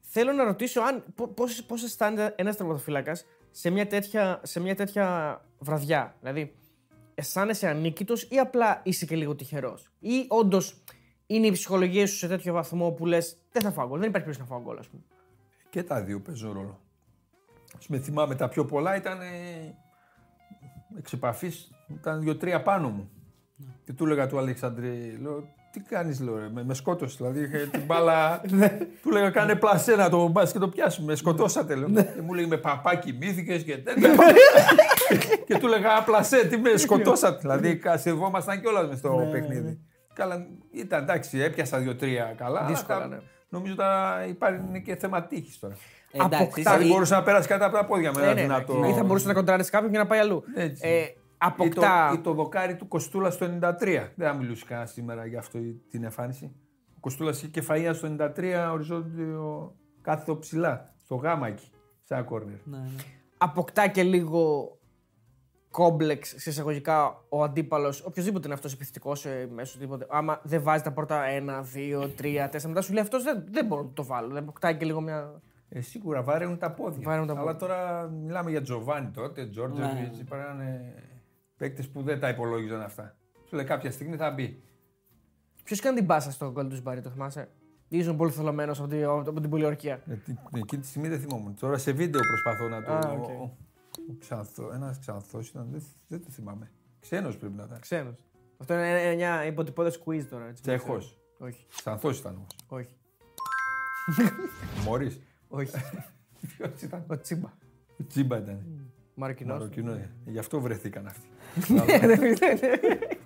θέλω να ρωτήσω αν, πώς, πώς αισθάνεται ένας τερματοφύλακας σε μια, τέτοια, σε μια τέτοια βραδιά. Δηλαδή, αισθάνεσαι ανίκητος ή απλά είσαι και λίγο τυχερός; Ή όντως είναι η ψυχολογία σου σε τέτοιο βαθμό που λες δεν θα φάω γκολ, δεν υπάρχει περίπτωση να φάω γκολ, ας πούμε. Και τα δύο παίζουν ρόλο. Ας με θυμάμαι τα πιο πολλά ήταν ε, εξ επαφής, ήταν δύο-τρία πάνω μου. Και του έλεγα του Αλεξανδρή, λέω, τι κάνεις, λέω, ρε, με, με σκότωσες. Δηλαδή είχε την μπάλα. του έλεγα, κάνε πλασέ να το μπας και το πιάσουμε. Με σκοτώσατε, λέω. και μου λέει, με παπά κοιμήθηκες και τέτοια. και του έλεγα, πλασέ, τι με σκοτώσατε. δηλαδή κασευόμασταν κιόλας μες στο παιχνίδι. Καλά, ήταν εντάξει, έπιασα δύο-τρία καλά. αλλά Δύσκολα, τα- ναι. Νομίζω ότι υπάρχει και θέμα τύχης τώρα. Ε, εντάξει, αποκτά- Δηλαδή εσύ- μπορούσες να πέρασε κάτι από τα πόδια με Ναι, ένα ναι, δυνατό. ναι. Ή θα μπορούσες να κοντράρεις κάποιον και να πάει αλλού. Έτσι. Ε, Ή το, αποκτά. ή το δοκάρι του Κοστούλα στο 93. Δεν θα μιλούσε κανένας σήμερα για αυτό την εμφάνιση. Ο Κοστούλας είχε κεφαία στο 93 οριζόντιο κάθετο ψηλά. Στο γάμα εκεί. Σε ένα κόρνερ. Ναι, ναι. αποκτά και λίγο κόμπλεξ σε εισαγωγικά ο αντίπαλος, οποιοδήποτε είναι αυτός επιθετικός σε μέσο τίποτε. Άμα δεν βάζει τα πρώτα 1, 2, 3, 4, μετά σου λέει αυτός δεν, δεν μπορώ να το βάλω. Δεν αποκτάει και λίγο μια. Ε, σίγουρα βάραινουν τα πόδια. Βάραινουν τα Αλλά πόδια. τώρα μιλάμε για Τζοβάνι τότε, Τζόρτζεβιτς. Ναι. Υπάρχουν παίκτες που δεν τα υπολόγιζαν αυτά. Σου λέει κάποια στιγμή θα μπει. Ποιος κάνει την πάσα στο γκολ του Σμπάρι, το θυμάσαι; Ήσουν πολύ θολωμένος από, τη- από την πολιορκία. Ε, τι- Εκείνη τη στιγμή δεν θυμόμουν. Τώρα σε βίντεο προσπαθώ να το. Α, οκ. ο- ο Ξανθό, ένας ξανθός ήταν, δεν, δεν το θυμάμαι. Ξένος πρέπει να ήταν. Ξένος. Αυτό είναι ένα- μια υποτυπώδες quiz τώρα. Έτσι, Τσέχος. Όχι. Ξανθός ήταν όμως. Όχι. Μόρις. Όχι. Ποιος ήταν; ο Τσίμπα. Ο Τσίμπα ήταν. Μαροκινό. Μαροκινό. ε. Γι' αυτό βρεθήκαν αυτοί.